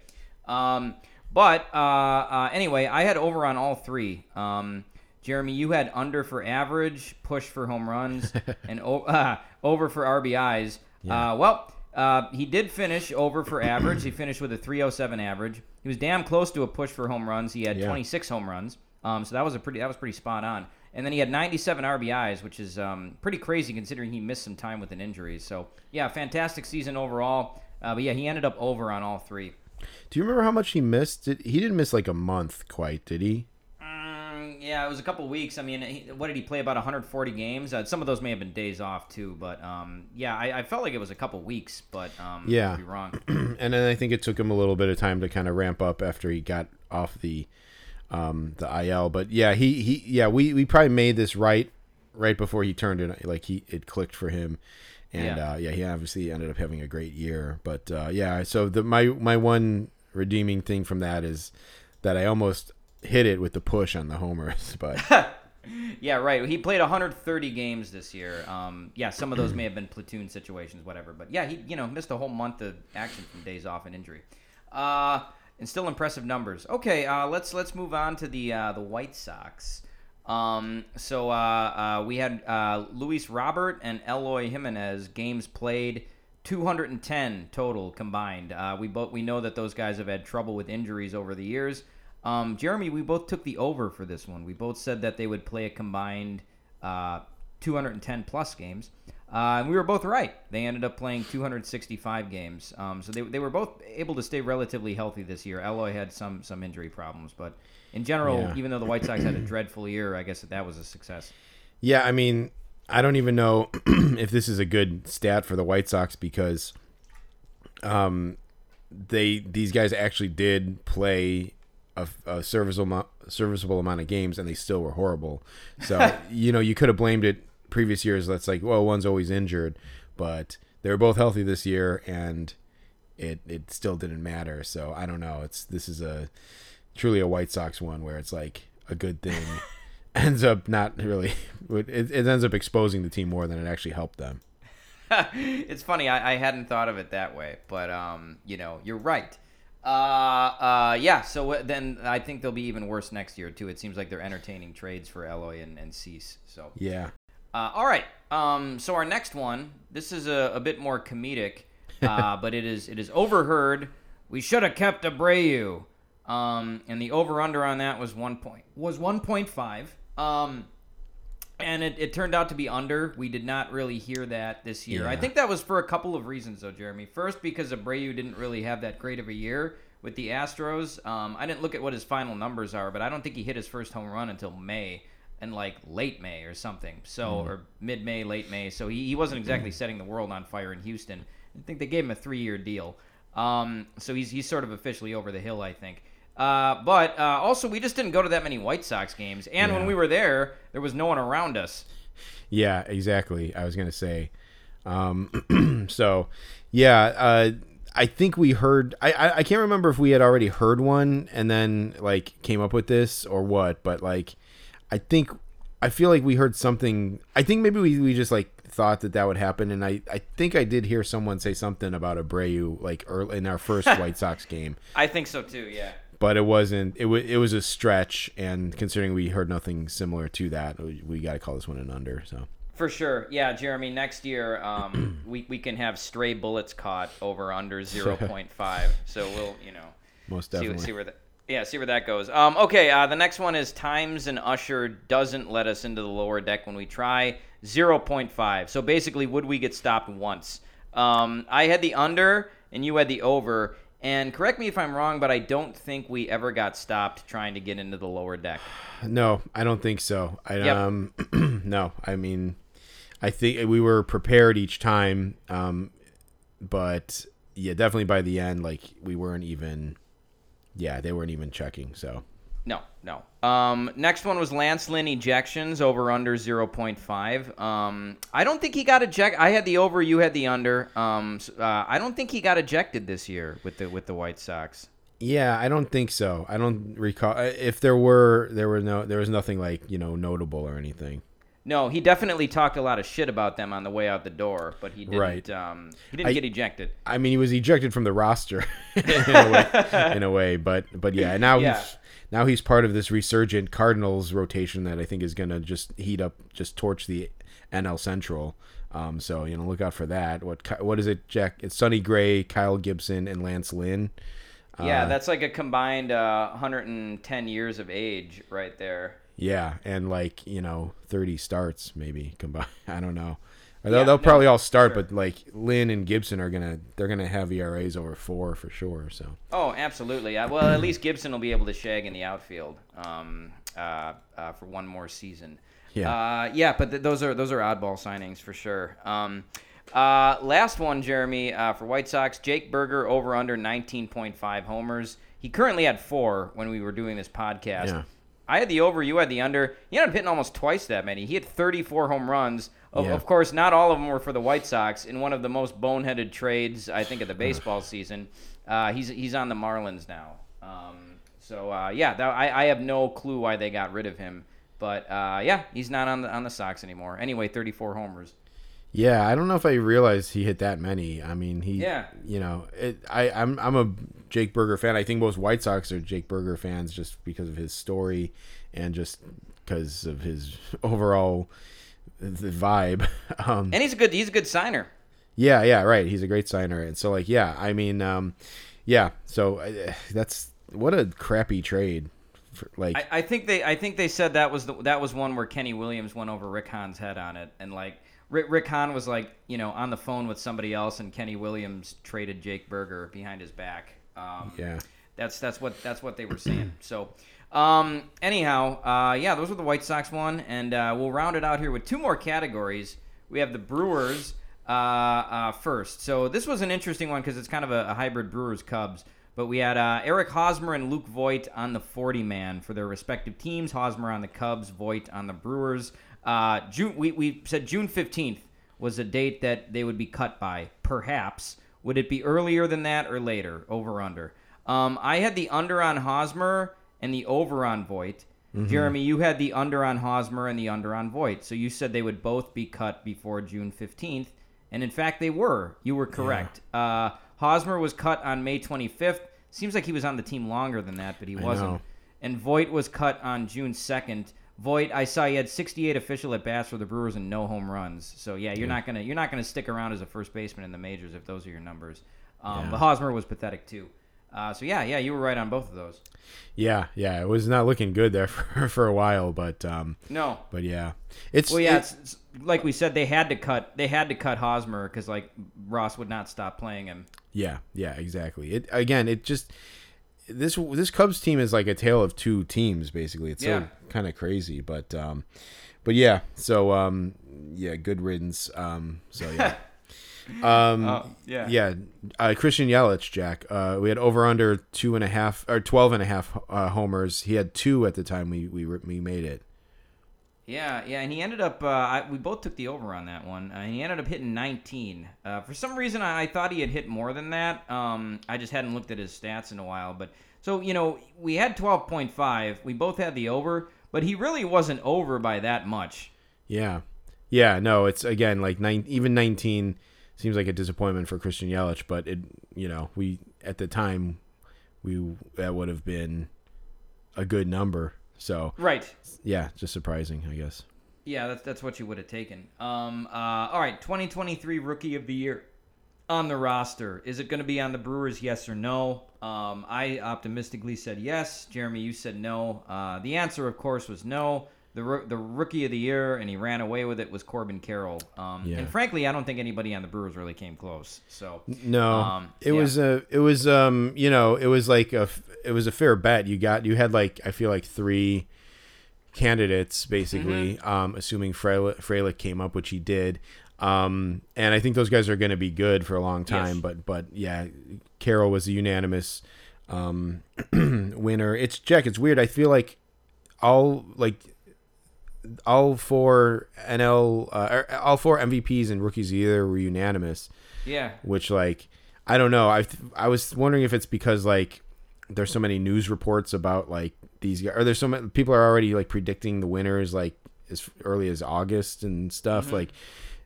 Um, but uh, uh, anyway, I had over on all three. Um, Jeremy, you had under for average, push for home runs, and o- uh, over for RBIs. Uh, well, uh, he did finish over for average. He finished with a 307 average. He was damn close to a push for home runs. He had Yeah. 26 home runs. Um, so that was a pretty that was pretty spot on. And then he had 97 RBIs, which is um, pretty crazy considering he missed some time with an injury. So yeah, fantastic season overall. Uh, but yeah, he ended up over on all three. Do you remember how much he missed? Did, he didn't miss like a month quite, did he? Yeah, it was a couple weeks. I mean, he, what did he play? About 140 games. Uh, some of those may have been days off too, but um, yeah, I, I felt like it was a couple weeks, but um, Yeah. I could be wrong. and then I think it took him a little bit of time to kind of ramp up after he got off the um, the IL. But yeah, he, he yeah we, we probably made this right right before he turned it like he it clicked for him. And Yeah. uh, yeah, he obviously ended up having a great year. But uh, yeah, so the my my one redeeming thing from that is that I almost hit it with the push on the homers, but Yeah, right. He played 130 games this year. Um, yeah, some of those may have been platoon situations, whatever. But yeah, he you know missed a whole month of action from days off and injury. Uh, and still impressive numbers. Okay, uh, let's let's move on to the uh, the White Sox. Um, so uh, uh, we had uh, Luis Robert and Eloy Jimenez games played. 210 total combined. We both we know that those guys have had trouble with injuries over the years. Um, Jeremy, we both took the over for this one. We both said that they would play a combined uh, 210 plus games. Uh, and we were both right. They ended up playing 265 games. Um, so they, they were both able to stay relatively healthy this year. Eloy had some some injury problems, but in general, Yeah. even though the White Sox had a dreadful year, I guess that, that was a success. Yeah, I mean, I don't even know if this is a good stat for the White Sox because um they these guys actually did play a, a serviceable serviceable amount of games and they still were horrible. So, you know, you could have blamed it previous years that's like, well, one's always injured, but they were both healthy this year and it it still didn't matter. So, I don't know. It's this is a truly a White Sox one where it's like a good thing ends up not really it, it ends up exposing the team more than it actually helped them it's funny. I, I hadn't thought of it that way, but um, you know, you're right. Uh, uh, yeah. So then I think they'll be even worse next year too. It seems like they're entertaining trades for Eloy and, and Cease. So yeah uh, all right. Um, so our next one, this is a, a bit more comedic, uh, but it is it is overheard. We should have kept Abreu. Um, and the over under on that was one point was one point five. Um, and it, it turned out to be under. We did not really hear that this year. I think that was for a couple of reasons, though, Jeremy. First, because Abreu didn't really have that great of a year with the Astros. Um, I didn't look at what his final numbers are, but I don't think he hit his first home run until May and like late May or something. So, or mid May, late May. So he, he wasn't exactly setting the world on fire in Houston. I think they gave him a three year deal. Um, so he's, he's sort of officially over the hill, I think. Uh, but uh, also, we just didn't go to that many White Sox games. And when we were there, there was no one around us. yeah exactly i was gonna say um so yeah uh i think we heard I, I i can't remember if we had already heard one and then like came up with this or what but like i think i feel like we heard something i think maybe we, we just like thought that that would happen and i i think i did hear someone say something about abreu like early in our first white sox game I think so too. Yeah. But it wasn't it was it was a stretch and considering we heard nothing similar to that we, we got to call this one an under so For sure. Yeah, Jeremy, next year um, we, we can have stray bullets caught over under 0.5. so we'll, you know, most see, definitely see where that yeah, see where that goes. Um, okay, uh, the next one is Times and Usher doesn't let us into the lower deck when we try 0.5. So basically, would we get stopped once? Um, I had the under, and you had the over. And correct me if I'm wrong, but I don't think we ever got stopped trying to get into the lower deck. No, I don't think so. I Yep. um no, I mean I think we were prepared each time um but yeah, definitely by the end like we weren't even yeah, they weren't even checking, so No, no. Um, next one was Lance Lynn ejections over under 0.5. Um, I don't think he got ejected. I had the over, you had the under. Um, uh, I don't think he got ejected this year with the with the White Sox. Yeah, I don't think so. I don't recall if there were there were no there was nothing like, you know, notable or anything. No, he definitely talked a lot of shit about them on the way out the door, but he didn't. Right. Um, he didn't I- get ejected. I mean, he was ejected from the roster in a way, in a way, but but yeah, now Yeah. he's now he's part of this resurgent Cardinals rotation that I think is going to just heat up, just torch the NL Central. Um, so you know, look out for that. What what is it, Jack? It's Sonny Gray, Kyle Gibson, and Lance Lynn. yeah, that's like a combined uh, 110 years of age right there. Yeah, and like you know, thirty starts maybe combined. I don't know. They'll, Yeah, they'll no, probably all start, sure. but like Lynn and Gibson are gonna they're gonna have ERAs over four for sure. So Oh, absolutely. Uh, well, at least Gibson will be able to shag in the outfield um, uh, uh, for one more season. Yeah. Uh, yeah, but th- those are those are oddball signings for sure. Um, uh, last one, Jeremy, uh, for White Sox, Jake Burger over under 19.5 homers. He currently had four when we were doing this podcast. Yeah. I had the over, you had the under. He ended up hitting almost twice that many. He had 34 home runs. Of, Yeah. of course, not all of them were for the White Sox. In one of the most boneheaded trades, I think, of the baseball season, uh, he's he's on the Marlins now. Um, so uh, yeah, that, I, I have no clue why they got rid of him, but uh, yeah, he's not on the on the Sox anymore. Anyway, 34 homers. Yeah, I don't know if I realized he hit that many. I mean, he, Yeah. you know, it, I, I'm, I'm a Jake Burger fan. I think most White Sox are Jake Burger fans just because of his story and just because of his overall the vibe. Um, And he's a good he's a good signer. yeah, yeah, right. He's a great signer, and so like, yeah, I mean, um, yeah. So uh, that's what a crappy trade. For, like, I, I think they I think they said that was the that was one where Kenny Williams went over Rick Hahn's head on it, and like Rick, Rick Hahn was like you know on the phone with somebody else, and Kenny Williams traded Jake Burger behind his back. Um, yeah, That's that's what that's what they were saying. So, um, anyhow, uh, yeah, those were the White Sox one, and uh, we'll round it out here with two more categories. We have the Brewers uh, uh, first. So this was an interesting one because it's kind of a, a hybrid Brewers Cubs. But we had uh, Eric Hosmer and Luke Voit on the 40 man for their respective teams. Hosmer on the Cubs, Voit on the Brewers. Uh, June, we, we said June 15th was a date that they would be cut by, perhaps. Would it be earlier than that or later? Over under. Um, I had the under on Hosmer and the over on Voit. Jeremy, you had the under on Hosmer and the under on Voit. So you said they would both be cut before June 15th. And in fact, they were. You were correct. Uh, Hosmer was cut on May 25th. Seems like he was on the team longer than that, but he wasn't. And Voit was cut on June 2nd. Voit, I saw he had 68 official at bats for the Brewers and no home runs. So yeah, you're not gonna you're not gonna stick around as a first baseman in the majors if those are your numbers. Um, Yeah. But Hosmer was pathetic too. Uh, so yeah, yeah, you were right on both of those. yeah, yeah. It was not looking good there for, for a while, but um, No, but yeah, it's well, yeah, it's, it's, like we said, they had to cut they had to cut Hosmer because like Ross would not stop playing him. Yeah, yeah, exactly. It again, it just this this Cubs team is like a tale of two teams basically. It's Yeah. so kind of crazy, but um but yeah, so um yeah, good riddance. Um so yeah. um Oh, yeah. yeah, uh, Christian Yelich, Jack. Uh, we had over under two and a half or twelve and a half uh, homers. He had two at the time we we we made it. Yeah, yeah, and he ended up. Uh, I, we both took the over on that one. Uh, he ended up hitting 19. Uh, for some reason, I, I thought he had hit more than that. Um, I just hadn't looked at his stats in a while. But so you know, we had 12.5. We both had the over, but he really wasn't over by that much. Yeah, yeah. No, it's again like nine, even nineteen seems like a disappointment for Christian Yelich, but it you know we at the time we that would have been a good number. So Right. yeah, just surprising, I guess. Yeah, that's that's what you would have taken. Um. Uh. All right. 2023 Rookie of the Year on the roster. Is it going to be on the Brewers? Yes or no? Um. I optimistically said yes. Jeremy, you said no. Uh. The answer, of course, was no. The the rookie of the year, and he ran away with it was Corbin Carroll. Um, Yeah. And frankly, I don't think anybody on the Brewers really came close. So No, Um, it yeah. was a, it was, um, you know, it was like a, it was a fair bet. You got, you had like, I feel like three candidates basically, Mm-hmm. um, assuming Frelick, Frelick came up, which he did. Um, and I think those guys are going to be good for a long time. Yes. But, but yeah, Carroll was a unanimous um, winner. It's Jack. It's weird. I feel like all like all four NL, uh, all four MVPs and rookies of the year were unanimous yeah, which like I don't know. I I was wondering if it's because like there's so many news reports about like these guys, or there's so many people are already like predicting the winners like as early as August and stuff. Like,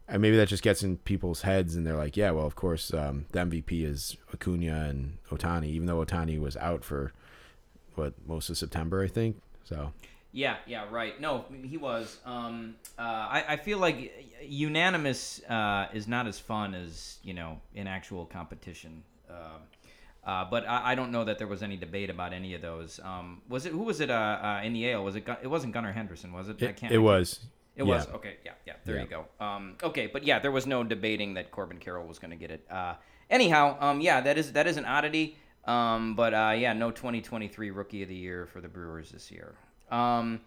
and maybe that just gets in people's heads, and they're like, yeah, well, of course, um, the MVP is Acuna and Ohtani, even though Ohtani was out for what most of September, I think. So Yeah, yeah, right. No, he was. Um, uh, I, I feel like unanimous uh, is not as fun as you know in actual competition. Uh, uh, but I, I don't know that there was any debate about any of those. Um, was it who was it uh, uh, in the AL? Was it Gun- it wasn't Gunnar Henderson? Was it? I it, can't. it was. It yeah. was okay. Yeah, yeah. There Yeah. you go. Um, okay, but yeah, there was no debating that Corbin Carroll was going to get it. Uh, anyhow, um, yeah, that is that is an oddity. Um, but uh, yeah, no 2023 Rookie of the Year for the Brewers this year. Um,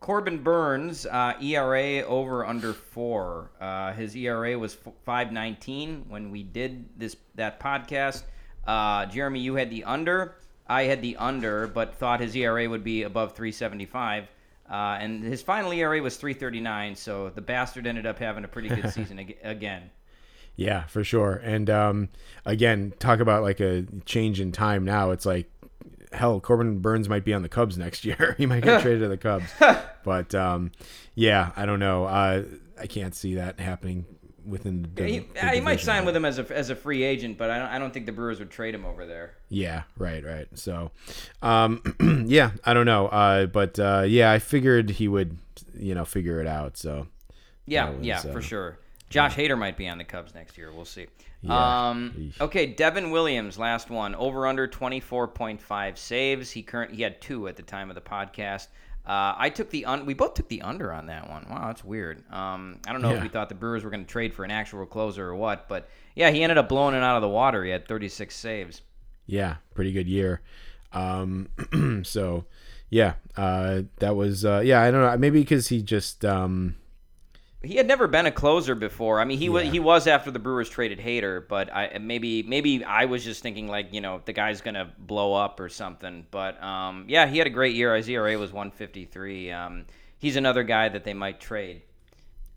Corbin Burnes uh, ERA over under four. Uh, his ERA was f- 5.19 when we did this that podcast. Uh, Jeremy, you had the under. I had the under, but thought his ERA would be above 375. Uh, and his final ERA was 339, so the bastard ended up having a pretty good season ag- again. Yeah, for sure. And um, again, talk about like a change in time now. It's like hell, Corbin Burnes might be on the Cubs next year. he might get traded to the Cubs. But um, yeah, I don't know. Uh, I can't see that happening within the. He, the yeah, he might sign with him as a, as a free agent, but I don't, I don't think the Brewers would trade him over there. Yeah, right, right. So, um, yeah, I don't know. Uh, but uh, yeah, I figured he would, you know, figure it out. So Yeah, was, yeah, uh, for sure. Josh Hader might be on the Cubs next year. We'll see. Yeah. Um, Eesh. okay, Devin Williams, last one. Over under 24.5 saves. He current he had two at the time of the podcast. Uh, I took the un- we both took the under on that one. Wow, that's weird. Um, I don't know if we thought the Brewers were going to trade for an actual closer or what, but yeah, he ended up blowing it out of the water. He had 36 saves. yeah, pretty good year. Um, so yeah, uh, that was uh, yeah. I don't know. Maybe because he just um, He had never been a closer before. I mean, he was he was after the Brewers traded Hader, but I maybe maybe I was just thinking like you know the guy's gonna blow up or something. But um, yeah, he had a great year. His ERA was 153. Um, he's another guy that they might trade.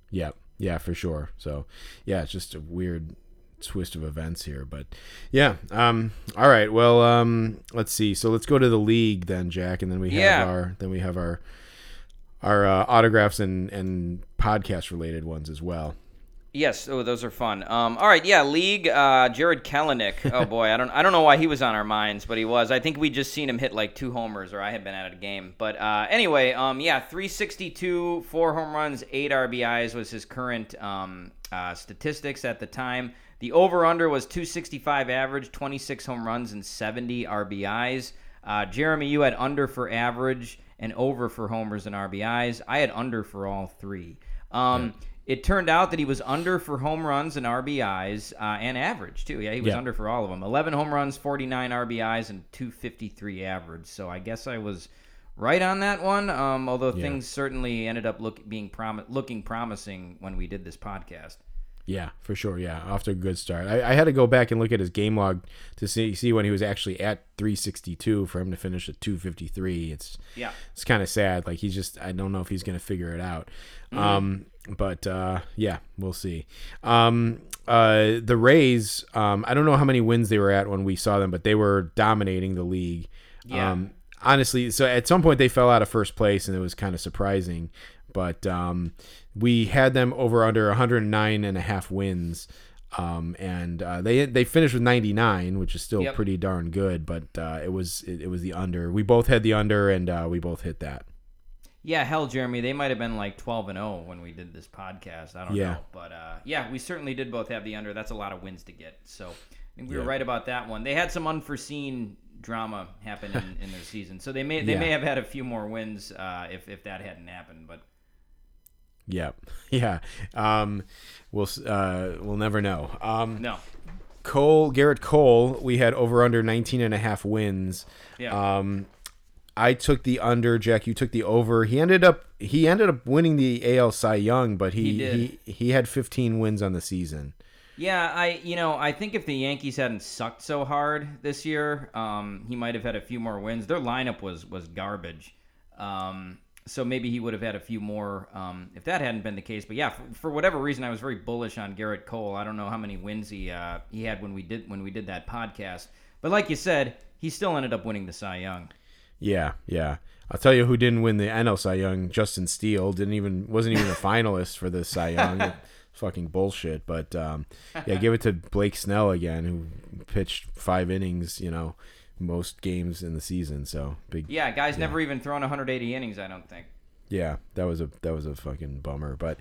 Yeah, yeah, for sure. So, yeah, it's just a weird twist of events here, but yeah. Um, all right. Well, um, let's see. So let's go to the league then, Jack, and then we have Yeah. our then we have our our uh, autographs and and podcast related ones as well. Yes, oh, those are fun. Um, all right, yeah, league. Uh, Jarred Kelenic. Oh boy, I don't, I don't know why he was on our minds, but he was. I think we just seen him hit like two homers, or I had been at a game. But uh, anyway, um, yeah, 362, four home runs, eight RBIs was his current um, uh, statistics at the time. The over/under was 265 average, 26 home runs and 70 RBIs. Uh, Jeremy, you had under for average and over for homers and RBIs. I had under for all three. Um, It turned out that he was under for home runs and RBIs uh, and average too. Yeah, he was Yeah. under for all of them. 11 home runs, 49 RBIs, and 253 average. So I guess I was right on that one. Um, although Yeah. things certainly ended up look, being prom- looking promising when we did this podcast. Yeah, for sure. Yeah, off to a good start. I, I had to go back and look at his game log to see see when he was actually at 362 for him to finish at 253. It's Yeah. it's kind of sad. Like he's just I don't know if he's gonna figure it out. Um, but uh, yeah, we'll see. Um, uh, the Rays. Um, I don't know how many wins they were at when we saw them, but they were dominating the league. Yeah. Um, honestly, so at some point they fell out of first place, and it was kind of surprising. But um, we had them over under 109 and a half wins. Um, and uh, they they finished with 99, which is still Yep. pretty darn good. But uh, it was it, it was the under. We both had the under, and uh, we both hit that. Yeah, hell, Jeremy, they might have been like 12 and 0 when we did this podcast. I don't Yeah. know, but uh, yeah, we certainly did both have the under. That's a lot of wins to get. So I think we were Yeah. right about that one. They had some unforeseen drama happen in, in their season. So they may they Yeah. may have had a few more wins uh, if if that hadn't happened. But Yeah, yeah. Um, we'll uh, we'll never know. Um, no, Cole Gerrit Cole, we had over under 19 and a half wins. yeah, Um, I took the under. Jack, you took the over. He ended up he ended up winning the AL Cy Young, but he He he, he had 15 wins on the season. yeah. I you know I think if the Yankees hadn't sucked so hard this year, um, he might have had a few more wins. Their lineup was was garbage. Um, so maybe he would have had a few more um, if that hadn't been the case. But yeah, for, for whatever reason, I was very bullish on Gerrit Cole. I don't know how many wins he uh, he had when we did when we did that podcast. But like you said, he still ended up winning the Cy Young. Yeah, yeah. I'll tell you who didn't win the NL Cy Young. Justin Steele didn't even wasn't even a finalist for the Cy Young. Fucking bullshit. But um, yeah, give it to Blake Snell again, who pitched five innings. You know, most games in the season. So big. Yeah, guy's never even thrown 180 innings. I don't think. Yeah, that was a that was a fucking bummer. But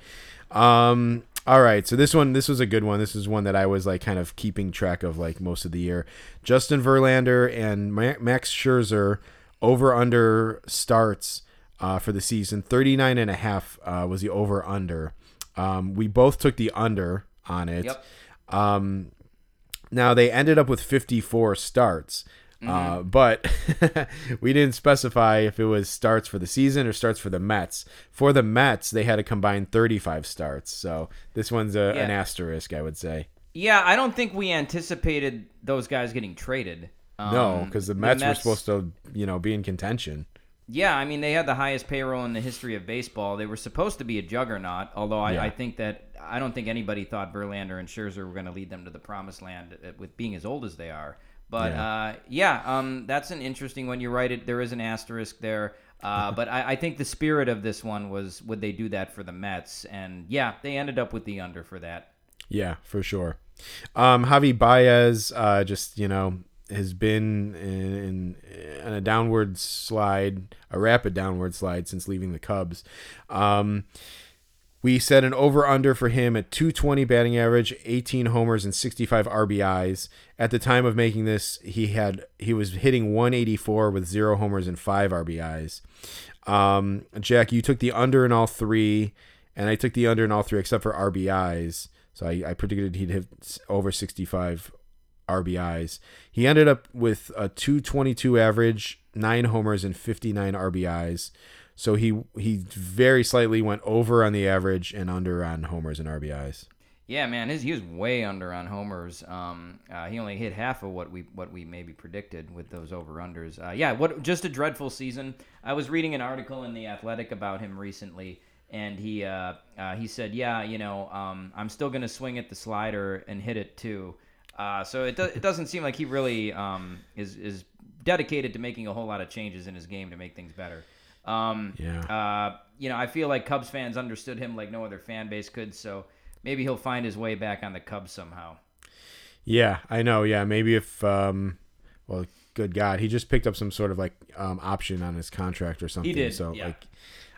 um all right, so this one this was a good one. This is one that I was like kind of keeping track of like most of the year. Justin Verlander and Max Scherzer over under starts uh, for the season 39 and a half uh, was the over under. Um, we both took the under on it. Yep. Um, now they ended up with 54 starts, uh, but we didn't specify if it was starts for the season or starts for the Mets. For the Mets, they had a combined 35 starts. So this one's a, an asterisk, I would say. Yeah, I don't think we anticipated those guys getting traded. Um, no, because the Mets were supposed to, you know, be in contention. Yeah, I mean they had the highest payroll in the history of baseball. They were supposed to be a juggernaut, although I, Yeah. I think that I don't think anybody thought Verlander and Scherzer were going to lead them to the promised land uh, with being as old as they are. But Yeah. uh, yeah, um, that's an interesting one. You're right; it, there is an asterisk there. Uh, but I, I think the spirit of this one was would they do that for the Mets? And yeah, they ended up with the under for that. Yeah, for sure. Um, Javi Baez, uh, just you know, has been in, in, a downward slide, a rapid downward slide since leaving the Cubs. Um, we set an over under for him at 220 batting average, 18 homers and 65 RBIs. At the time of making this, he had he was hitting 184 with zero homers and five RBIs. Um, Jack, you took the under in all three, and I took the under in all three except for RBIs. So I, I predicted he'd hit over 65 RBIs. He ended up with a 222 average, nine homers and 59 RBIs. So he he very slightly went over on the average and under on homers and RBIs. Yeah, man, his he was way under on homers. Um, uh, he only hit half of what we what we maybe predicted with those over unders. Uh, yeah, what just a dreadful season. I was reading an article in the Athletic about him recently, and he uh, uh, he said, yeah, you know, um, I'm still gonna swing at the slider and hit it too. Uh, so it do, it doesn't seem like he really um, is is dedicated to making a whole lot of changes in his game to make things better. Um, Yeah. uh, you know, I feel like Cubs fans understood him like no other fan base could. So maybe he'll find his way back on the Cubs somehow. Yeah, I know. Yeah, maybe if um, well, good God, he just picked up some sort of like um option on his contract or something. He did, So yeah. like,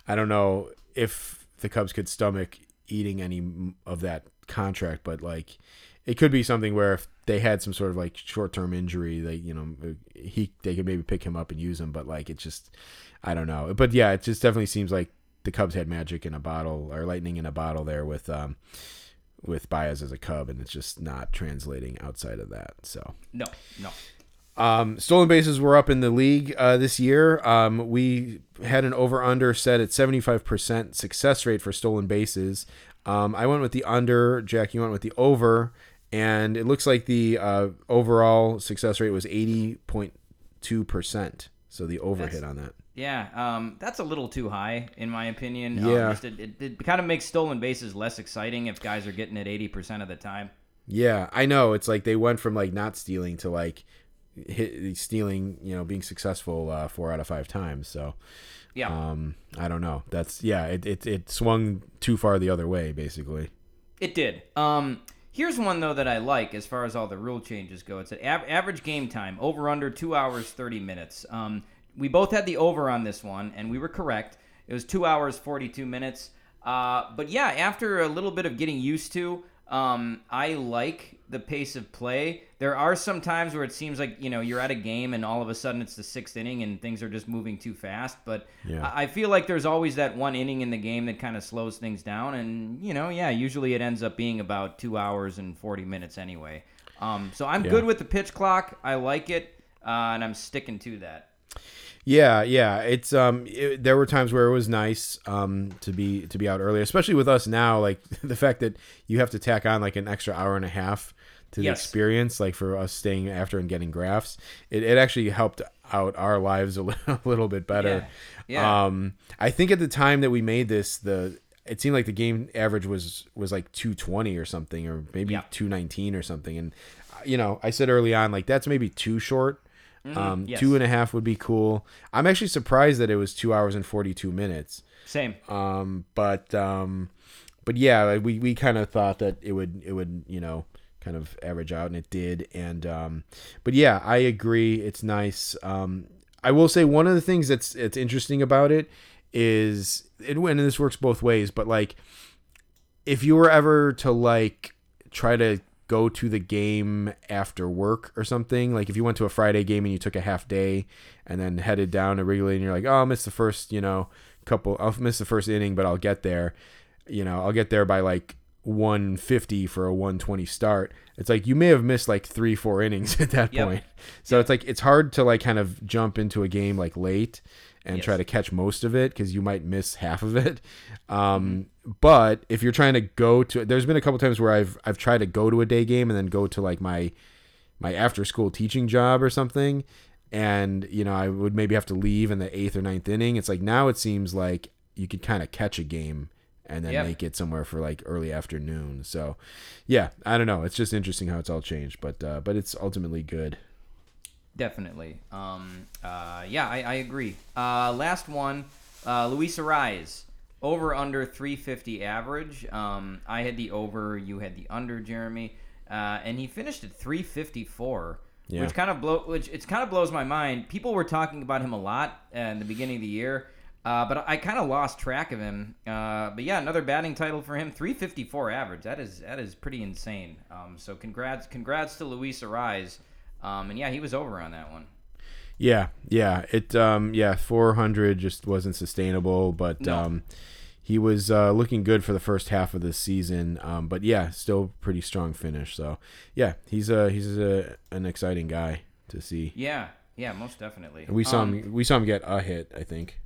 I don't know if the Cubs could stomach eating any of that contract, but like, it could be something where if they had some sort of like short term injury, they you know he they could maybe pick him up and use him, but like it just, I don't know. But yeah, it just definitely seems like the Cubs had magic in a bottle or lightning in a bottle there with um with Baez as a Cub, and it's just not translating outside of that. So, No, no. um, stolen bases were up in the league uh, this year. Um, we had an over under set at 75% success rate for stolen bases. Um, I went with the under. Jack, you went with the over. And it looks like the uh, overall success rate was 80.2%. So the over That's- on that. Yeah, um, that's a little too high in my opinion. Yeah. Um, just it, it, it kind of makes stolen bases less exciting if guys are getting it 80% of the time. Yeah, I know. It's like they went from like not stealing to like hit, stealing, you know, being successful uh, four out of five times. So, Yeah. um, I don't know. That's yeah. It, it it swung too far the other way, basically. It did. Um, here's one though that I like as far as all the rule changes go. It's an av- average game time over under two hours thirty minutes. Um, we both had the over on this one, and we were correct. It was two hours forty two minutes. Uh, but yeah, after a little bit of getting used to, Um, I like the pace of play. There are some times where it seems like you know you're at a game and all of a sudden it's the sixth inning and things are just moving too fast. But Yeah. I I feel like there's always that one inning in the game that kind of slows things down, and you know, yeah, usually it ends up being about two hours and forty minutes anyway. Um, so I'm Yeah. good with the pitch clock. I like it, uh, and I'm sticking to that. Yeah, yeah. It's um it, there were times where it was nice um to be to be out early, especially with us now like the fact that you have to tack on like an extra hour and a half to the Yes. experience like for us staying after and getting graphs. It it actually helped out our lives a li- a little bit better. Yeah. Yeah. Um I think at the time that we made this the it seemed like the game average was was like 220 or something or maybe Yeah. 219 or something and you know, I said early on like that's maybe too short. Um, Mm-hmm. Yes. two and a half would be cool. I'm actually surprised that it was two hours and 42 minutes. Same. Um, but um, but yeah, we, we kind of thought that it would it would you know kind of average out, and it did. And um, but yeah, I agree. It's nice. Um, I will say one of the things that's it's interesting about it is it and this works both ways. But like, if you were ever to like try to go to the game after work or something, like if you went to a Friday game and you took a half day and then headed down to Wrigley and you're like, oh, I'll miss the first, you know, couple, I'll miss the first inning, but I'll get there. You know, I'll get there by like 150 for a 120 start. It's like you may have missed like three, four innings at that Yep. point. So it's like it's hard to like kind of jump into a game like late and Yes. try to catch most of it because you might miss half of it. Um, But if you're trying to go to, there's been a couple times where I've I've tried to go to a day game and then go to like my my after school teaching job or something, and you know I would maybe have to leave in the eighth or ninth inning. It's like now it seems like you could kind of catch a game and then Yep. make it somewhere for like early afternoon. So, yeah, I don't know. It's just interesting how it's all changed, but uh, but it's ultimately good. Definitely. Um, uh, yeah, I, I agree. Uh, last one, uh, Luis Arraez. Over under 350 average. Um, I had the over, you had the under, Jeremy, uh, and he finished at 354, Yeah. which kind of blow, which it's kind of blows my mind. People were talking about him a lot uh, in the beginning of the year, uh, but I kind of lost track of him. Uh, but yeah, another batting title for him, 354 average. That is that is pretty insane. Um, so congrats, congrats to Luis Arraez. Um, and yeah, he was over on that one. Yeah, yeah. It um yeah, 400 just wasn't sustainable, but No. um he was uh, looking good for the first half of the season. Um, but yeah, still pretty strong finish. So yeah, he's a he's a, an exciting guy to see. Yeah, yeah, most definitely. And we saw Um, him we saw him get a hit, I think.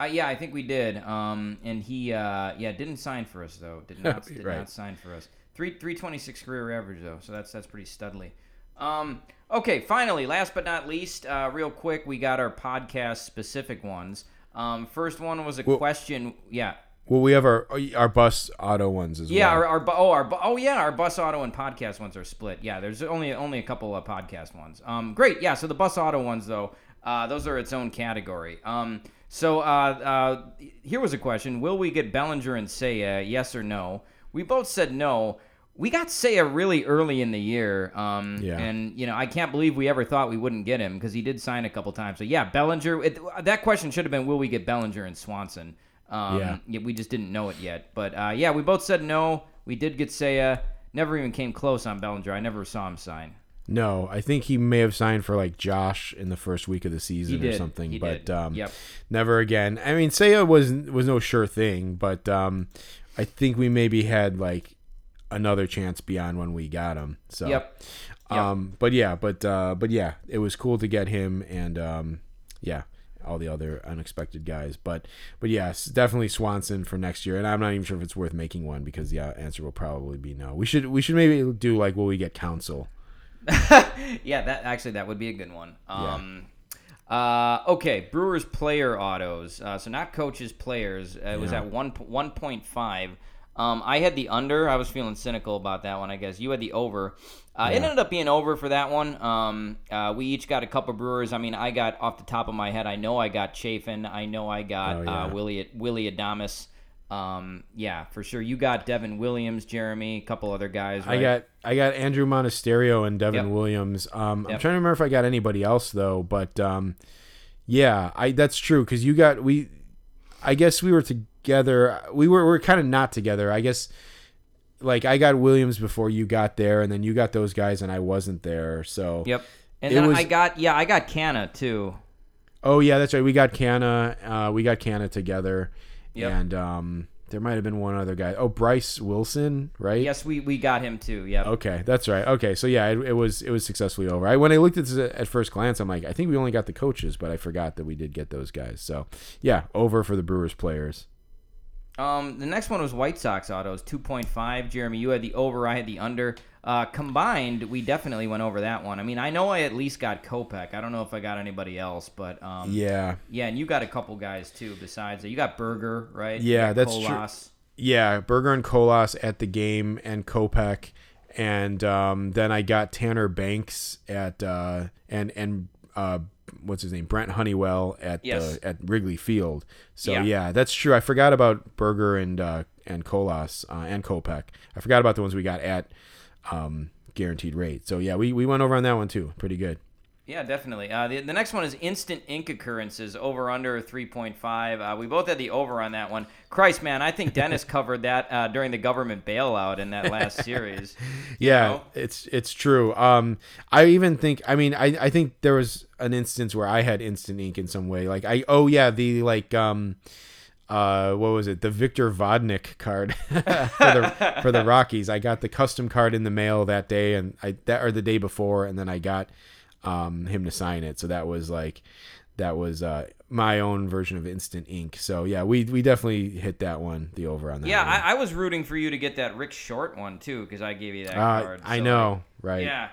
Uh, yeah, I think we did. Um, and he, uh, yeah, didn't sign for us though. Did not, did Right. not sign for us. Three three twenty six career average though, so that's that's pretty studly. Um, okay, finally, last but not least, uh, real quick, we got our podcast specific ones. Um, first one was a Well- question. Yeah, Well, we have our our bus auto ones as yeah, well. our, our bu- oh our oh yeah, our bus auto and podcast ones are split. Yeah, there's only only a couple of podcast ones. Um, great. Yeah, so the bus auto ones though, uh, those are its own category. Um, so uh, uh, here was a question: Will we get Bellinger and Seiya? Yes or no? We both said no. We got Seiya really early in the year, um, Yeah. and you know I can't believe we ever thought we wouldn't get him because he did sign a couple times. So yeah, Bellinger. It, that question should have been: Will we get Bellinger and Swanson? Um, Yeah. yeah, we just didn't know it yet. But uh, yeah, we both said no. We did get Seiya. Never even came close on Bellinger. I never saw him sign. No, I think he may have signed for like Josh in the first week of the season or something, He but did. um, Yep. never again. I mean, Seiya was was no sure thing, but um, I think we maybe had like another chance beyond when we got him. So, Yep. Yep. um, but yeah, but uh, but yeah, it was cool to get him, and um, yeah, all the other unexpected guys. But but yes, definitely Swanson for next year, and I'm not even sure if it's worth making one because the answer will probably be no. We should we should maybe do like will we get Counsell? yeah, that actually that would be a good one. Um, uh, okay, Brewers player autos. Uh, so not coaches, players. Uh, it was at one one point five. Um, I had the under. I was feeling cynical about that one. I guess you had the over. Uh, It ended up being over for that one. Um, uh, we each got a couple Brewers. I mean, I got off the top of my head. I know I got Chafin. I know I got Oh, yeah. uh, Willie Willy Adames. Um, yeah, for sure. You got Devin Williams, Jeremy, a couple other guys. I got I got Andrew Monasterio and Devin Yep. Williams. Um, I'm trying to remember if I got anybody else though, but um, yeah, I that's true because you got we. I guess we were together. We were we are kind of not together. I guess like I got Williams before you got there, and then you got those guys, and I wasn't there. So Yep. And then was- I got yeah, I got Canha too. Oh yeah, that's right. We got Canha. Uh, we got Canha together, Yep. and um, there might have been one other guy. Oh, Bryce Wilson, right? Yes, we we got him too. Yeah. Okay, that's right. Okay, so yeah, it, it was it was successfully over. I when I looked at this at first glance, I'm like, I think we only got the coaches, but I forgot that we did get those guys. So yeah, over for the Brewers players. Um, the next one was White Sox autos, 2.5. Jeremy, you had the over, I had the under. Uh, combined, we definitely went over that one. I mean, I know I at least got Kopech. I don't know if I got anybody else, but um, Yeah, yeah, and you got a couple guys too besides that. You got Burger, right? Yeah, that's true. Colas. yeah. Burger and Colas at the game, and Kopech, and um, then I got Tanner Banks at uh, and and uh, what's his name, Brent Honeywell at Yes. the, at Wrigley Field. So Yeah. yeah. that's true. I forgot about Burger and uh, and Colas uh, and Kopech. I forgot about the ones we got at um, guaranteed rate. So yeah, we, we went over on that one too. Pretty good. Yeah, definitely. Uh, the, the next one is instant ink occurrences, over under 3.5. Uh, we both had the over on that one. Christ, man, I think Dennis covered that uh, during the government bailout in that last series. Yeah, know? it's it's true. Um, I even think. I mean, I I think there was an instance where I had instant ink in some way. Like I oh yeah, the like um, uh, what was it? The Victor Vodnik card for the for the Rockies. I got the custom card in the mail that day, and I that or the day before, and then I got um him to sign it. So that was like that was uh my own version of instant ink. So yeah, we we definitely hit that one, the over on that. Yeah. I, I was rooting for you to get that Rick Short one too, because I gave you that Uh, card. I so, know, right? Yeah,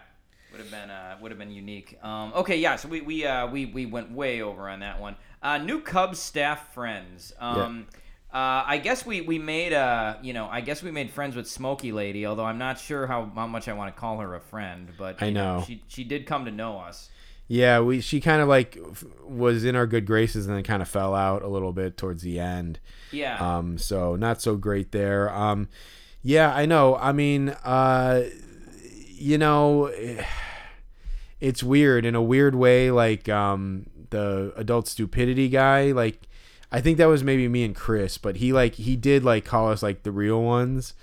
would have been uh, would have been unique. Um, okay, yeah, so we we uh, we we went way over on that one. Uh, new Cubs staff friends. Um, uh, I guess we we made uh you know I guess we made friends with Smoky Lady, although I'm not sure how, how much I want to call her a friend. But I you know. she she did come to know us. Yeah, we she kind of like f- was in our good graces and then kind of fell out a little bit towards the end. Yeah. Um, so not so great there. Um, yeah, I know. I mean, uh, you know, it's weird in a weird way. Like um, the adult stupidity guy. Like I think that was maybe me and Chris, but he like he did like call us like the real ones.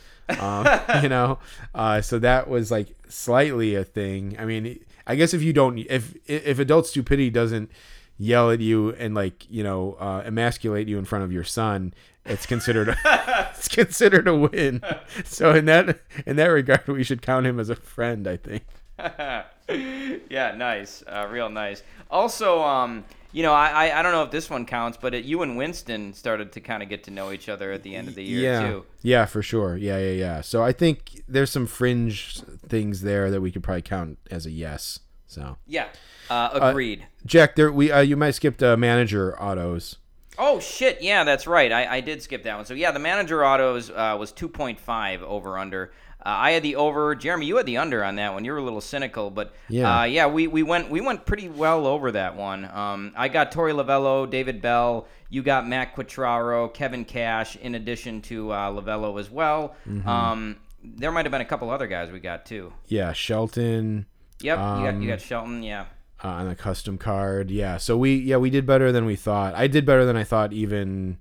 um, you know, uh, so that was like slightly a thing. I mean, I guess if you don't, if if adult stupidity doesn't yell at you and like you know uh, emasculate you in front of your son, it's considered a, it's considered a win. So in that in that regard, we should count him as a friend. I think. yeah, nice, uh, real nice. Also, um, you know, I, I I don't know if this one counts, but it, you and Winston started to kind of get to know each other at the end of the year yeah, too. yeah, for sure. Yeah, yeah, yeah. So I think there's some fringe things there that we could probably count as a yes. So Yeah, uh, agreed. Jack, there we uh, you might skipped uh, manager autos. Oh shit! Yeah, that's right. I, I did skip that one. So yeah, the manager autos uh, was two point five over under. Uh, I had the over. Jeremy, you had the under on that one. You were a little cynical, but Yeah. uh, yeah, we, we went we went pretty well over that one. Um, I got Torey Lovullo, David Bell. You got Matt Quatraro, Kevin Cash, in addition to uh, Lovullo as well. Mm-hmm. Um, there might have been a couple other guys we got too. Yeah, Shelton Yep, you got Um, you got Shelton. Yeah. uh, on a custom card. Yeah, so we yeah we did better than we thought. I did better than I thought even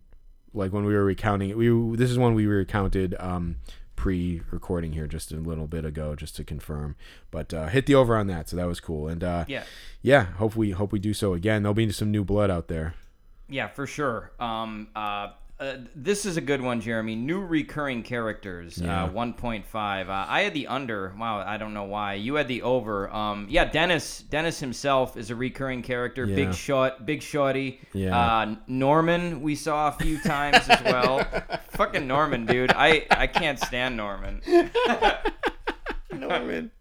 like when we were recounting it. We this is one we recounted um pre-recording here just a little bit ago just to confirm. But uh, hit the over on that, so that was cool. And uh, Yeah. yeah, hope we hope we do so again. There'll be some new blood out there. Yeah, for sure. Um, uh, uh, this is a good one, Jeremy. New recurring characters, Yeah. uh, 1.5. Uh, I had the under. Wow, I don't know why. You had the over. Um, yeah, Dennis. Dennis himself is a recurring character. Yeah. Big shot, big shorty. Yeah. Uh, Norman, we saw a few times as well. Fucking Norman, dude. I I can't stand Norman. Norman.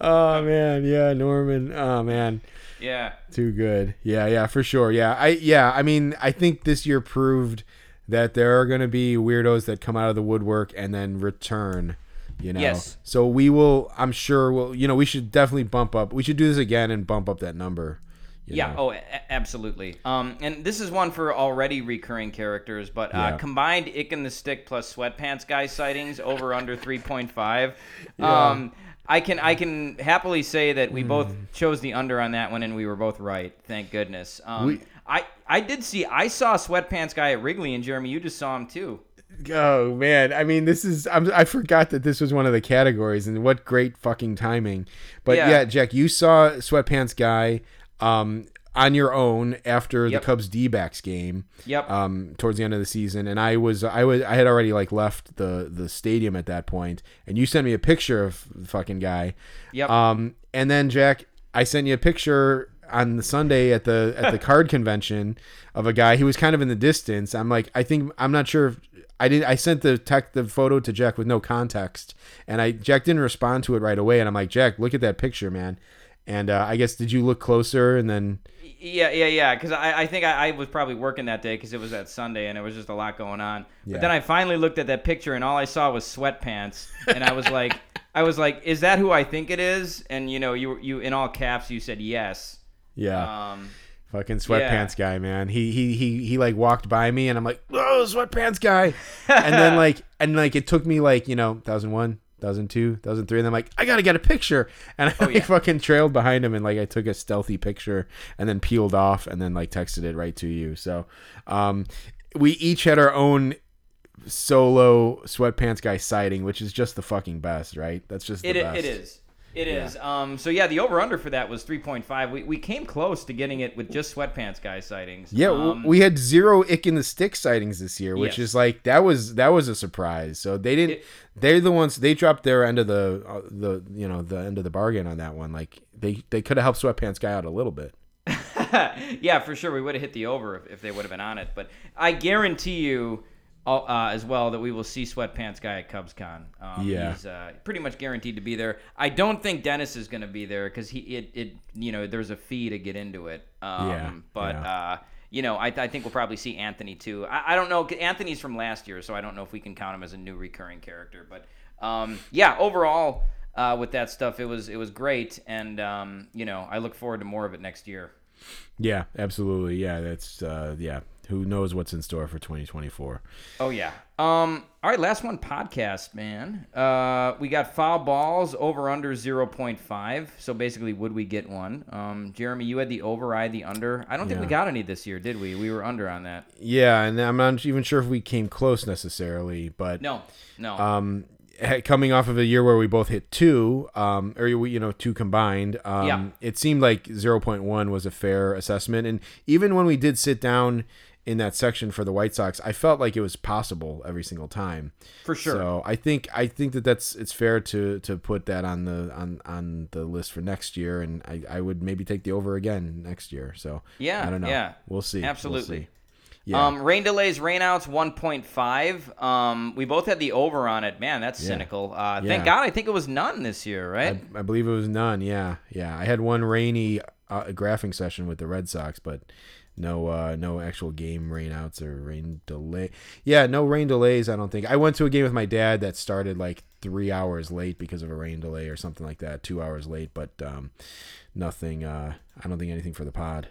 oh man, yeah, Norman. Oh man. Yeah. Too good. Yeah, yeah, for sure. Yeah, I yeah, I mean, I think this year proved that there are going to be weirdos that come out of the woodwork and then return. You know. Yes. So we will. I'm sure. We'll. You know, we should definitely bump up. We should do this again and bump up that number. Yeah. know. Oh, a- absolutely. Um, and this is one for already recurring characters, but uh, Yeah. combined Ick and the Stick plus Sweatpants guy sightings over under three point five. Yeah. Um, I can I can happily say that we both Hmm. chose the under on that one, and we were both right. Thank goodness. Um, We- I I did see I saw Sweatpants guy at Wrigley, and Jeremy, you just saw him too. Oh man, I mean, this is I'm, I forgot that this was one of the categories, and what great fucking timing. But Yeah. yeah, Jack, you saw Sweatpants Guy um, on your own after Yep. the Cubs D-backs game Yep. um, towards the end of the season, and I was I was I had already like left the the stadium at that point, and you sent me a picture of the fucking guy. Yep. Um, and then Jack, I sent you a picture on the Sunday at the at the card convention of a guy. He was kind of in the distance. I'm like, I think I'm not sure. If, I did. I sent the tech the photo to Jack with no context, and I Jack didn't respond to it right away. And I'm like, Jack, look at that picture, man. And uh, I guess did you look closer and then? Yeah, yeah, yeah. Because I, I think I, I was probably working that day because it was that Sunday and it was just a lot going on. Yeah. But then I finally looked at that picture and all I saw was sweatpants, and I was like, I was like, is that who I think it is? And you know, you you in all caps you said yes. Yeah. Um, Fucking sweatpants guy, man. He he he he like walked by me and I'm like, oh, sweatpants guy. and then like and like it took me like, you know, thousand one, thousand two, thousand three, and I'm like, I gotta get a picture. And I like yeah. fucking trailed behind him and like I took a stealthy picture and then peeled off and then like texted it right to you. So um we each had our own solo sweatpants guy sighting, which is just the fucking best, right? That's just the It, best. it is. It is. Um, so yeah, the over under for that was 3.5. We, we came close to getting it with just sweatpants guy sightings. Yeah, Um, we had zero ick in the stick sightings this year, which Yes. is like that was that was a surprise. So they didn't. It- they're the ones they dropped their end of the uh, the you know the end of the bargain on that one. Like they they could have helped sweatpants guy out a little bit. yeah, for sure. We would have hit the over if, if they would have been on it. But I guarantee you uh, uh, as well that we will see Sweatpants Guy at CubsCon. Um, Yeah. He's uh, pretty much guaranteed to be there. I don't think Dennis is going to be there because he it, it you know there's a fee to get into it. Um, Yeah, But yeah. uh, you know I, I think we'll probably see Anthony too. I, I don't know. Anthony's from last year, so I don't know if we can count him as a new recurring character. But um, yeah, overall. Uh, with that stuff, it was it was great, and um, you know I look forward to more of it next year. Yeah, absolutely. Yeah, that's uh yeah. Who knows what's in store for 2024? Oh yeah. Um. All right. Last one. Podcast, man. Uh. We got foul balls over under zero point five. So basically, would we get one? Um. Jeremy, you had the over. I the under. I don't think we got any this year, did we? We were under on that. Yeah, and I'm not even sure if we came close necessarily, but No. No. um coming off of a year where we both hit two um or we you know two combined um Yeah. it seemed like 0.1 was a fair assessment and even when we did sit down in that section for the White Sox I felt like it was possible every single time For sure. so I think I think that that's it's fair to to put that on the on on the list for next year and I I would maybe take the over again next year so Yeah, I don't know yeah. we'll see We'll Absolutely. see. yeah Um, rain delays, rainouts, 1.5. Um, we both had the over on it. Man, that's Yeah. cynical. Uh, Yeah. Thank God. I think it was none this year, right? I, I believe it was none. Yeah, yeah. I had one rainy uh, graphing session with the Red Sox, but no, uh, no actual game rainouts or rain delay. Yeah, no rain delays. I don't think. I went to a game with my dad that started like three hours late because of a rain delay or something like that. Two hours late, but um, nothing. Uh, I don't think anything for the pod.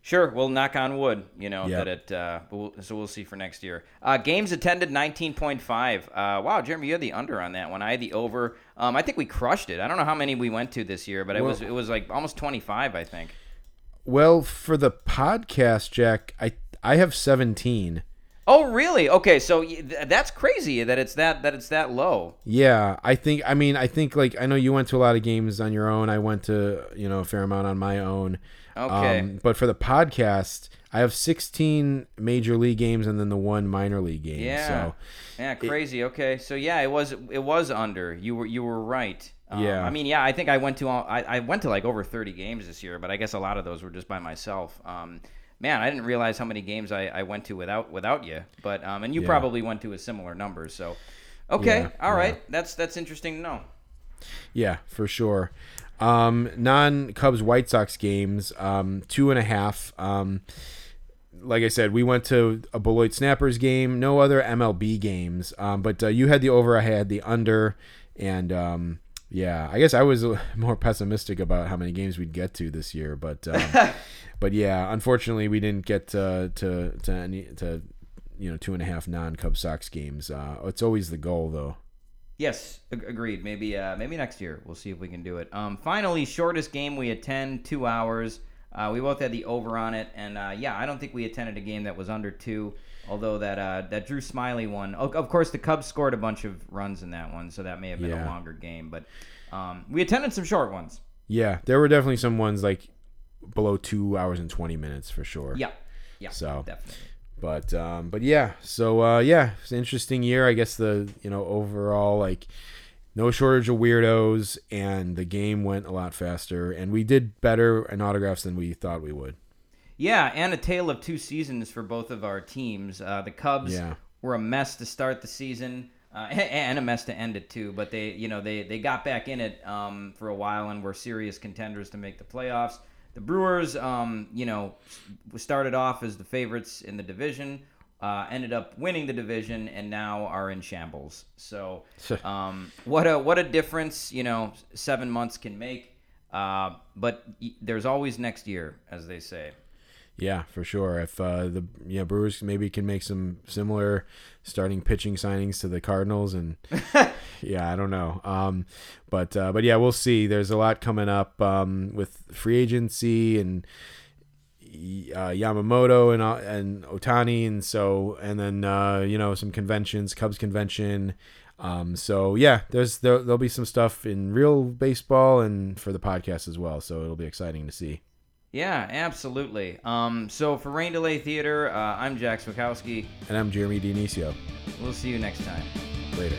Sure, we'll knock on wood, you know, Yep. that it. Uh, we'll, so we'll see for next year. Uh, games attended 19.5. Uh, wow, Jeremy, you had the under on that one. I had the over. Um, I think we crushed it. I don't know how many we went to this year, but it was it was like almost 25, I think. Well, for the podcast, Jack, I I have seventeen. Oh, really? Okay, so that's crazy that it's that that it's that low. Yeah, I think. I mean, I think like I know you went to a lot of games on your own. I went to you know a fair amount on my own. Okay. Um, but for the podcast, I have 16 major league games and then the one minor league game. Yeah. So Yeah, crazy. okay, so yeah, it was it was under. You were you were right. Um, Yeah. I mean, yeah, I think I went to all, I, I went to like over 30 games this year, but I guess a lot of those were just by myself. Um, man, I didn't realize how many games I, I went to without without you. But um, and you Yeah. probably went to a similar number. So, okay, Yeah, all yeah. that's that's interesting to know. yeah, for sure. Um, non Cubs White Sox games, um, two and a half. Um, like I said, we went to a Beloit Snappers game. No other MLB games. Um, but uh, you had the over. I had the under, and um, yeah, I guess I was more pessimistic about how many games we'd get to this year. But um, but yeah, unfortunately, we didn't get to to to any to you know two and a half non Cub Sox games. Uh, it's always the goal, though. Yes, ag- agreed. Maybe uh, maybe next year we'll see if we can do it. Um, finally, shortest game we attend, two hours. Uh, we both had the over on it, and uh, yeah, I don't think we attended a game that was under two. Although that uh, that Drew Smyly one, of course, the Cubs scored a bunch of runs in that one, so that may have been Yeah. a longer game. But um, we attended some short ones. Yeah, there were definitely some ones like below two hours and twenty minutes for sure. Yeah, yeah, So- definitely. But um, but yeah, so uh, yeah, it's an interesting year. I guess the you know overall like no shortage of weirdos, and the game went a lot faster, and we did better in autographs than we thought we would. Yeah, and a tale of two seasons for both of our teams. Uh, the Cubs Yeah. were a mess to start the season, uh, and a mess to end it too. But they, you know, they they got back in it um, for a while and were serious contenders to make the playoffs. The Brewers, um, you know, started off as the favorites in the division, uh, ended up winning the division, and now are in shambles. So, um, what a what a difference, you know, seven months can make. Uh, but y- there's always next year, as they say. Yeah, for sure. If uh, the yeah Brewers maybe can make some similar starting pitching signings to the Cardinals, and yeah, I don't know. Um, but uh, but yeah, we'll see. There's a lot coming up um, with free agency and uh, Yamamoto and uh, and Ohtani, and so and then uh, you know some conventions, Cubs convention. Um, so yeah, there's there, there'll be some stuff in real baseball and for the podcast as well. So it'll be exciting to see. Yeah, absolutely. Um, so for Rain Delay Theater, uh, I'm Jack Swakowski. And I'm Jeremy Dionisio. We'll see you next time. Later.